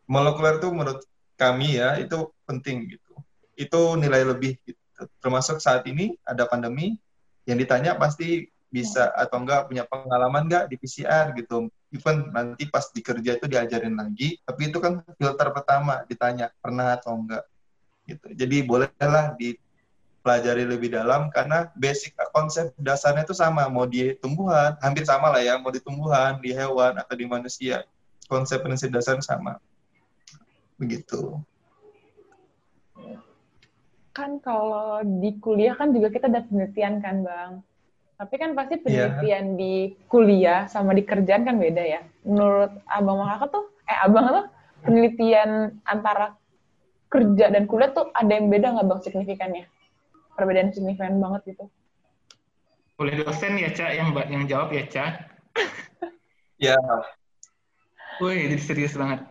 molekuler itu menurut kami ya itu penting gitu. Itu nilai lebih gitu. termasuk saat ini ada pandemi yang ditanya pasti bisa atau enggak punya pengalaman enggak di PCR gitu even nanti pas di kerja itu diajarin lagi tapi itu kan filter pertama ditanya pernah atau enggak? Gitu. Jadi bolehlah dipelajari lebih dalam karena basic konsep dasarnya itu sama mau di tumbuhan hampir sama lah ya mau di tumbuhan di hewan atau di manusia konsep prinsip dasar sama. Begitu. Kan kalau di kuliah kan juga kita ada penelitian kan bang tapi kan pasti iya. penelitian yeah. di kuliah sama di kerjaan kan beda ya. Menurut abang kakak tuh, eh abang tuh penelitian antara kerja dan kuliah tuh ada yang beda nggak bang signifikannya? Perbedaan signifikan banget gitu. Boleh dosen ya Cak yang yang jawab ya Cak. ya. Wih, ini serius banget.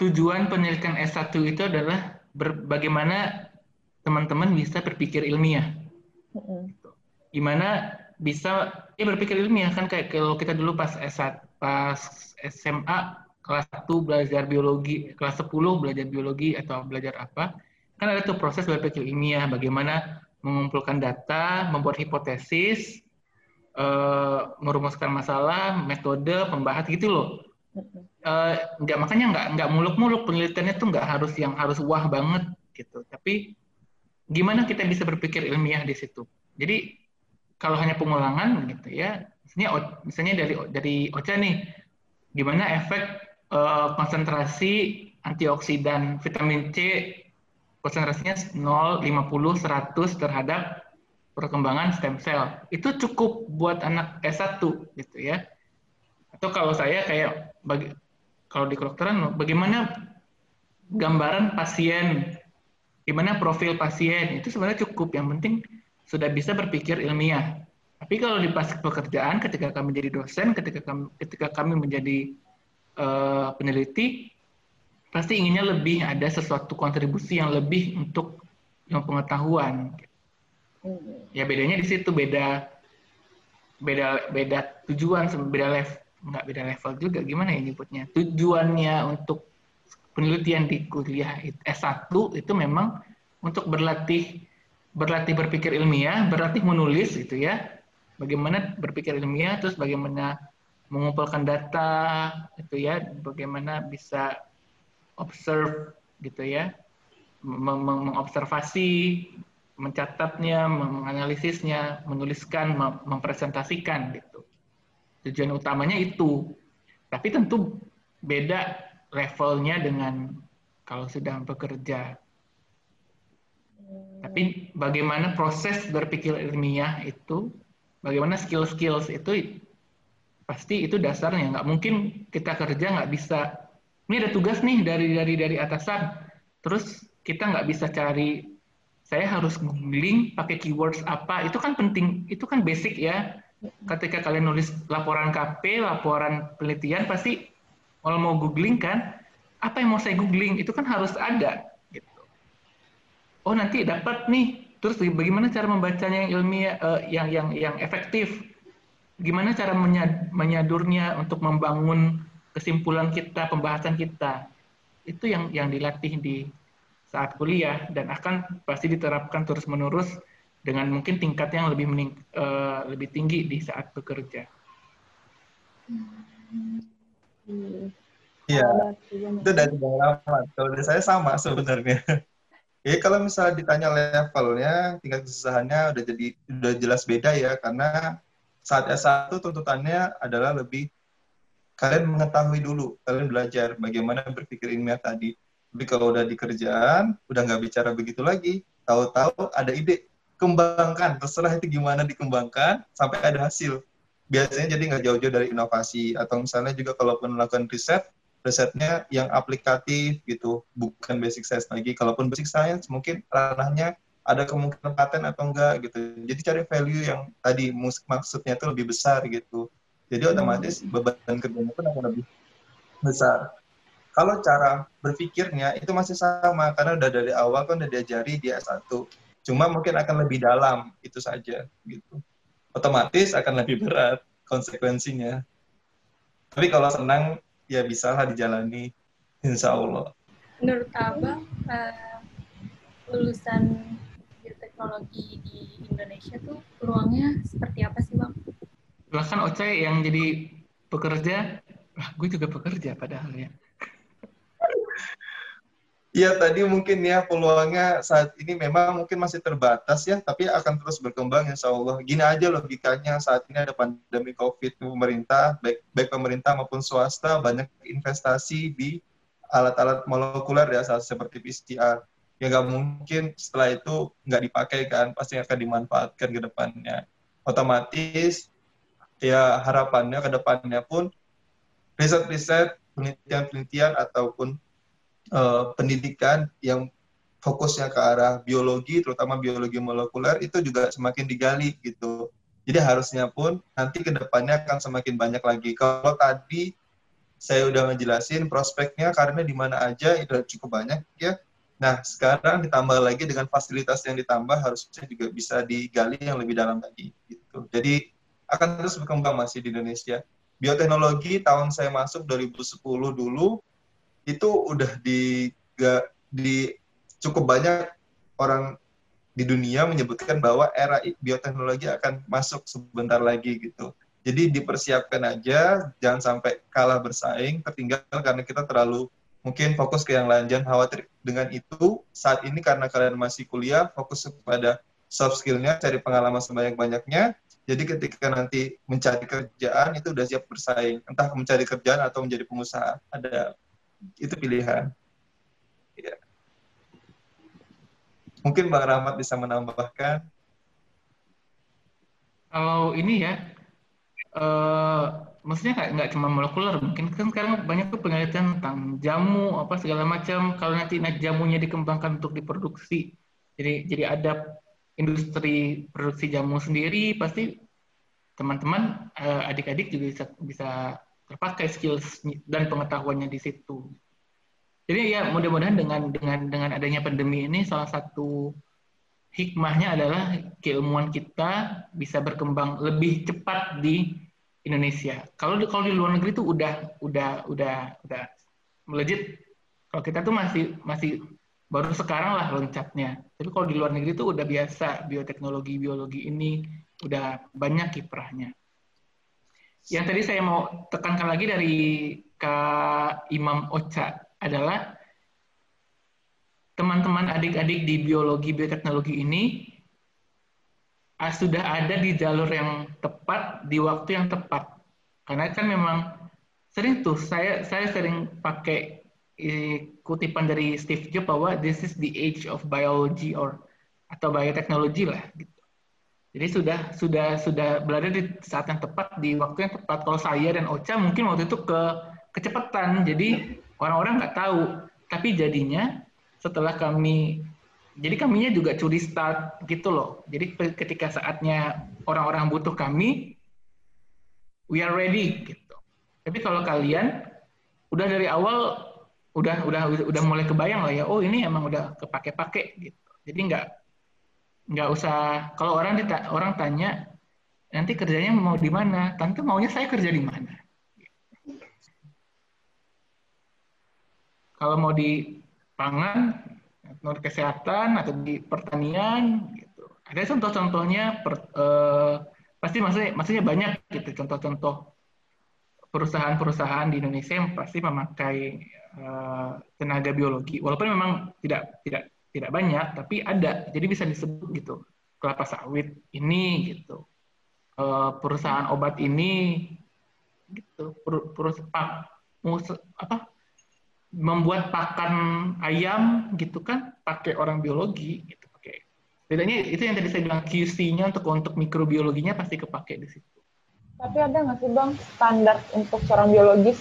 Tujuan penelitian S1 itu adalah bagaimana teman-teman bisa berpikir ilmiah. Mm -hmm gimana bisa ya berpikir ilmiah kan kayak kalau kita dulu pas S1 pas SMA kelas 1 belajar biologi, kelas 10 belajar biologi atau belajar apa, kan ada tuh proses berpikir ilmiah bagaimana mengumpulkan data, membuat hipotesis, uh, merumuskan masalah, metode, pembahas gitu loh. Uh, nggak makanya nggak nggak muluk-muluk penelitiannya tuh nggak harus yang harus wah banget gitu. Tapi gimana kita bisa berpikir ilmiah di situ. Jadi kalau hanya pengulangan gitu ya, misalnya misalnya dari dari OCA nih, gimana efek uh, konsentrasi antioksidan vitamin C konsentrasinya 0, 50, 100 terhadap perkembangan stem cell. Itu cukup buat anak S1 gitu ya. Atau kalau saya kayak bagi, kalau di kedokteran bagaimana gambaran pasien, gimana profil pasien, itu sebenarnya cukup. Yang penting sudah bisa berpikir ilmiah. Tapi kalau di pas pekerjaan, ketika kami menjadi dosen, ketika kami, ketika kami menjadi uh, peneliti, pasti inginnya lebih ada sesuatu kontribusi yang lebih untuk yang pengetahuan. Ya bedanya di situ beda beda beda tujuan beda level nggak beda level juga gimana ya nyebutnya tujuannya untuk penelitian di kuliah S1 itu memang untuk berlatih berlatih berpikir ilmiah, berlatih menulis gitu ya. Bagaimana berpikir ilmiah, terus bagaimana mengumpulkan data gitu ya, bagaimana bisa observe gitu ya, mengobservasi, mencatatnya, menganalisisnya, menuliskan, mempresentasikan gitu. Tujuan utamanya itu. Tapi tentu beda levelnya dengan kalau sedang bekerja tapi bagaimana proses berpikir ilmiah itu bagaimana skill-skills itu pasti itu dasarnya. Nggak mungkin kita kerja nggak bisa. Ini ada tugas nih dari dari dari atasan. Terus kita nggak bisa cari saya harus googling pakai keywords apa. Itu kan penting itu kan basic ya. Ketika kalian nulis laporan KP laporan penelitian pasti kalau mau googling kan apa yang mau saya googling? Itu kan harus ada oh nanti dapat nih terus bagaimana cara membacanya yang ilmiah uh, yang yang yang efektif gimana cara menyadurnya untuk membangun kesimpulan kita, pembahasan kita. Itu yang yang dilatih di saat kuliah dan akan pasti diterapkan terus-menerus dengan mungkin tingkat yang lebih mening, uh, lebih tinggi di saat bekerja. Iya, itu dari Bang. Kalau dari saya sama sebenarnya. Ya kalau misalnya ditanya levelnya, tingkat kesusahannya udah jadi udah jelas beda ya karena saat S1 tuntutannya adalah lebih kalian mengetahui dulu, kalian belajar bagaimana berpikir ilmiah tadi. Tapi kalau udah di kerjaan, udah nggak bicara begitu lagi. Tahu-tahu ada ide, kembangkan. Terserah itu gimana dikembangkan sampai ada hasil. Biasanya jadi nggak jauh-jauh dari inovasi. Atau misalnya juga kalaupun melakukan riset, risetnya yang aplikatif gitu, bukan basic science lagi. Kalaupun basic science mungkin ranahnya ada kemungkinan paten atau enggak gitu. Jadi cari value yang tadi maksudnya itu lebih besar gitu. Jadi otomatis beban kerjanya pun akan lebih besar. Kalau cara berpikirnya itu masih sama karena udah dari awal kan udah diajari di S1. Cuma mungkin akan lebih dalam itu saja gitu. Otomatis akan lebih berat konsekuensinya. Tapi kalau senang ya bisa lah dijalani insya Allah menurut abang uh, lulusan bioteknologi di Indonesia tuh peluangnya seperti apa sih bang? Bahkan Oce yang jadi pekerja, ah, gue juga pekerja padahal ya. Iya tadi mungkin ya peluangnya saat ini memang mungkin masih terbatas ya, tapi akan terus berkembang insya Allah. Gini aja logikanya saat ini ada pandemi COVID pemerintah, baik, baik pemerintah maupun swasta banyak investasi di alat-alat molekuler ya seperti PCR. Ya nggak mungkin setelah itu nggak dipakai kan, pasti akan dimanfaatkan ke depannya. Otomatis ya harapannya ke depannya pun riset-riset, penelitian-penelitian ataupun uh, pendidikan yang fokusnya ke arah biologi, terutama biologi molekuler itu juga semakin digali gitu. Jadi harusnya pun nanti ke depannya akan semakin banyak lagi. Kalau tadi saya udah ngejelasin prospeknya karena di mana aja itu cukup banyak ya. Nah, sekarang ditambah lagi dengan fasilitas yang ditambah harusnya juga bisa digali yang lebih dalam lagi gitu. Jadi akan terus berkembang masih di Indonesia. Bioteknologi tahun saya masuk 2010 dulu itu udah di di cukup banyak orang di dunia menyebutkan bahwa era bioteknologi akan masuk sebentar lagi gitu. Jadi dipersiapkan aja, jangan sampai kalah bersaing, tertinggal karena kita terlalu mungkin fokus ke yang lain. Jangan khawatir dengan itu. Saat ini karena kalian masih kuliah, fokus kepada soft skill-nya, cari pengalaman sebanyak-banyaknya. Jadi ketika nanti mencari kerjaan itu udah siap bersaing, entah mencari kerjaan atau menjadi pengusaha. Ada itu pilihan. Ya. Mungkin Bang Rahmat bisa menambahkan. Kalau ini ya, uh, maksudnya nggak nggak cuma molekuler, mungkin kan sekarang banyak tuh penelitian tentang jamu apa segala macam. Kalau nanti jamunya dikembangkan untuk diproduksi, jadi jadi ada industri produksi jamu sendiri, pasti teman-teman uh, adik-adik juga bisa bisa terpakai skills dan pengetahuannya di situ. Jadi ya mudah-mudahan dengan dengan dengan adanya pandemi ini salah satu hikmahnya adalah keilmuan kita bisa berkembang lebih cepat di Indonesia. Kalau di kalau di luar negeri itu udah udah udah udah melejit. Kalau kita tuh masih masih baru sekarang lah loncatnya. Tapi kalau di luar negeri itu udah biasa bioteknologi biologi ini udah banyak kiprahnya. Yang tadi saya mau tekankan lagi dari Kak Imam Ocha adalah teman-teman adik-adik di biologi bioteknologi ini ah, sudah ada di jalur yang tepat di waktu yang tepat. Karena kan memang sering tuh saya saya sering pakai eh, kutipan dari Steve Jobs bahwa this is the age of biology or atau biotechnology lah gitu. Jadi sudah sudah sudah berada di saat yang tepat di waktu yang tepat. Kalau saya dan Ocha mungkin waktu itu ke kecepatan, jadi orang-orang nggak tahu. Tapi jadinya setelah kami jadi kaminya juga curi start gitu loh. Jadi ketika saatnya orang-orang butuh kami, we are ready gitu. Tapi kalau kalian udah dari awal udah udah udah mulai kebayang lah ya, oh ini emang udah kepake-pake gitu. Jadi nggak nggak usah kalau orang dita, orang tanya nanti kerjanya mau di mana, tante maunya saya kerja di mana. Kalau mau di pangan, atau kesehatan atau di pertanian, gitu. Ada contoh-contohnya, per, eh, pasti maksudnya maksudnya banyak gitu contoh-contoh perusahaan-perusahaan di Indonesia yang pasti memakai uh, tenaga biologi, walaupun memang tidak tidak tidak banyak, tapi ada. Jadi bisa disebut gitu. Kelapa sawit ini gitu. Uh, perusahaan obat ini gitu. Perusahaan apa? Membuat pakan ayam gitu kan pakai orang biologi gitu pakai. Bedanya itu yang tadi saya bilang QC-nya untuk untuk mikrobiologinya pasti kepake di situ. Tapi ada nggak sih bang standar untuk seorang biologis?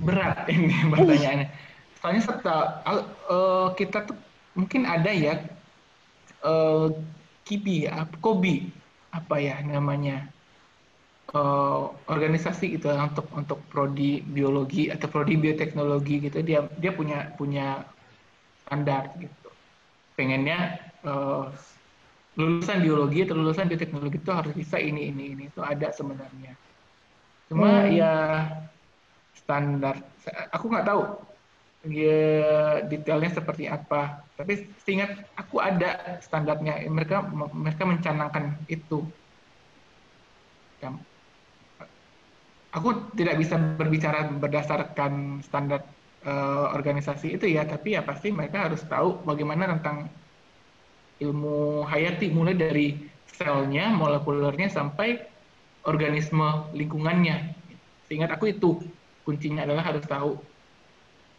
Berat ini pertanyaannya soalnya setelah uh, kita tuh mungkin ada ya uh, kibi ya kobi apa ya namanya uh, organisasi gitu untuk untuk prodi biologi atau prodi bioteknologi gitu. Dia dia punya punya standar gitu. Pengennya uh, lulusan biologi atau lulusan bioteknologi itu harus bisa ini ini ini. Itu ada sebenarnya. Cuma hmm. ya standar aku nggak tahu ya detailnya seperti apa. Tapi seingat aku ada standarnya. Mereka mereka mencanangkan itu. Aku tidak bisa berbicara berdasarkan standar uh, organisasi itu ya, tapi ya pasti mereka harus tahu bagaimana tentang ilmu hayati mulai dari selnya, molekulernya sampai organisme lingkungannya. Seingat aku itu kuncinya adalah harus tahu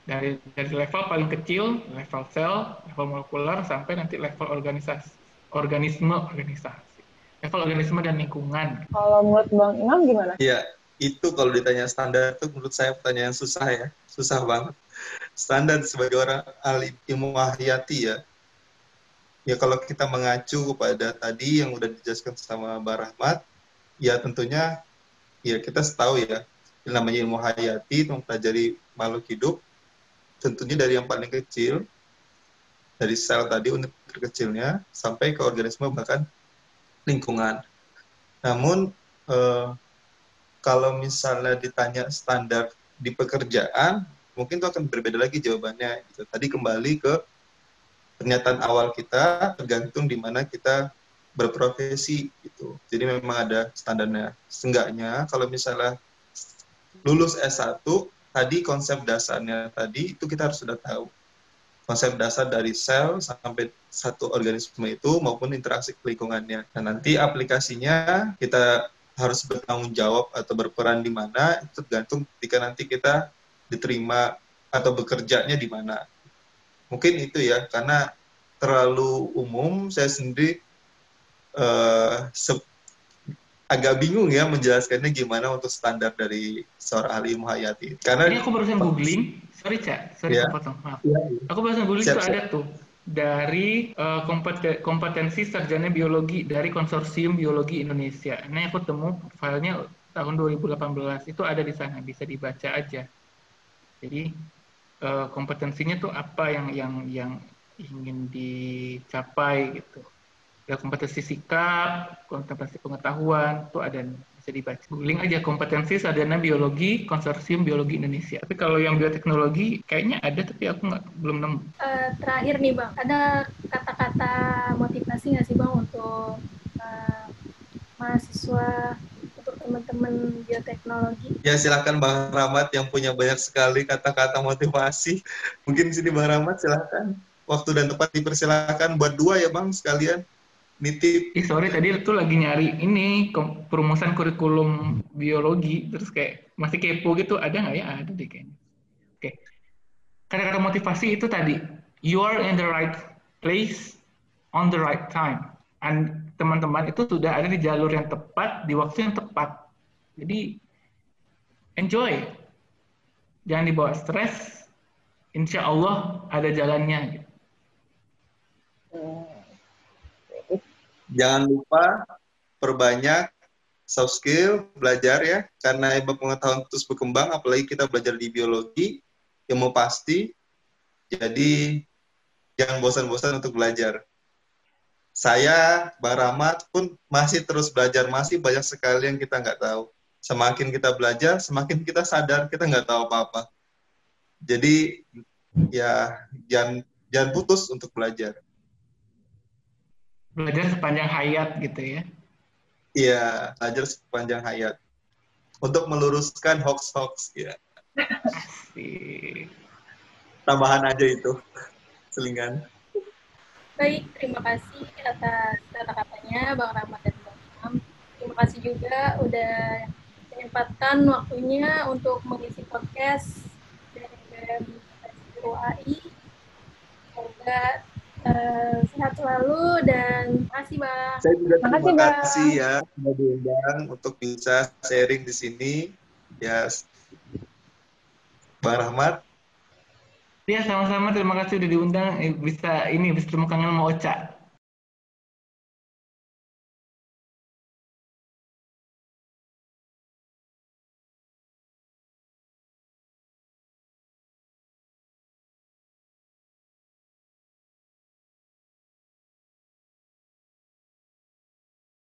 dari dari level paling kecil level sel level molekuler sampai nanti level organisasi organisme organisasi. Level organisme dan lingkungan. Kalau menurut bang Imam gimana? Iya itu kalau ditanya standar itu menurut saya pertanyaan susah ya susah banget. Standar sebagai orang ahli ilmu hayati ya. Ya kalau kita mengacu kepada tadi yang udah dijelaskan sama Mbak Rahmat ya tentunya ya kita tahu ya namanya ilmu hayati itu mempelajari makhluk hidup tentunya dari yang paling kecil, dari sel tadi unit terkecilnya, sampai ke organisme bahkan lingkungan. Namun, eh, kalau misalnya ditanya standar di pekerjaan, mungkin itu akan berbeda lagi jawabannya. Gitu. Tadi kembali ke pernyataan awal kita, tergantung di mana kita berprofesi gitu. Jadi memang ada standarnya. Seenggaknya kalau misalnya lulus S1 tadi konsep dasarnya tadi itu kita harus sudah tahu konsep dasar dari sel sampai satu organisme itu maupun interaksi lingkungannya. Nah, nanti aplikasinya kita harus bertanggung jawab atau berperan di mana itu tergantung ketika nanti kita diterima atau bekerjanya di mana. Mungkin itu ya karena terlalu umum saya sendiri uh, agak bingung ya menjelaskannya gimana untuk standar dari seorang ahli ilmu hayati. Karena ini aku barusan googling, sorry cak, sorry yeah. potong, maaf. Yeah. Aku barusan googling siap, itu ada tuh dari uh, kompetensi sarjana biologi dari konsorsium biologi Indonesia. Ini aku temu filenya tahun 2018 itu ada di sana, bisa dibaca aja. Jadi uh, kompetensinya tuh apa yang yang yang ingin dicapai gitu ada kompetensi sikap, kompetensi pengetahuan, itu ada bisa dibaca. Googling aja kompetensi sarjana biologi konsorsium biologi Indonesia. Tapi kalau yang bioteknologi kayaknya ada tapi aku nggak belum nemu. Uh, terakhir nih bang, ada kata-kata motivasi nggak sih bang untuk uh, mahasiswa untuk teman-teman bioteknologi? Ya silakan Bang Rahmat yang punya banyak sekali kata-kata motivasi. Mungkin sini Bang Rahmat silakan. Waktu dan tempat dipersilakan buat dua ya Bang sekalian nitip. Eh, sorry tadi tuh lagi nyari ini perumusan kurikulum biologi terus kayak masih kepo gitu ada nggak ya ada deh kayaknya. Oke. Okay. Kata-kata motivasi itu tadi you are in the right place on the right time and teman-teman itu sudah ada di jalur yang tepat, di waktu yang tepat. Jadi, enjoy. Jangan dibawa stres. Insya Allah ada jalannya. Jangan lupa perbanyak soft skill, belajar ya. Karena ilmu pengetahuan terus berkembang, apalagi kita belajar di biologi, ilmu pasti. Jadi, jangan bosan-bosan untuk belajar saya, Bang Rahmat pun masih terus belajar, masih banyak sekali yang kita nggak tahu. Semakin kita belajar, semakin kita sadar kita nggak tahu apa-apa. Jadi ya jangan jangan putus untuk belajar. Belajar sepanjang hayat gitu ya? Iya, belajar sepanjang hayat. Untuk meluruskan hoax-hoax ya. Asik. Tambahan aja itu, selingan. Baik, terima kasih atas kata-katanya Bang Rahmat dan Bang Imam. Terima kasih juga udah menyempatkan waktunya untuk mengisi podcast dari BEM UI. Semoga uh, sehat selalu dan terima kasih Bang. Saya juga terima Makasih, Bang. kasih ya sudah diundang untuk bisa sharing di sini. Ya, Bang Rahmat, Ya sama-sama terima kasih udah diundang Eh, bisa ini bisa ketemu kangen sama Ocha.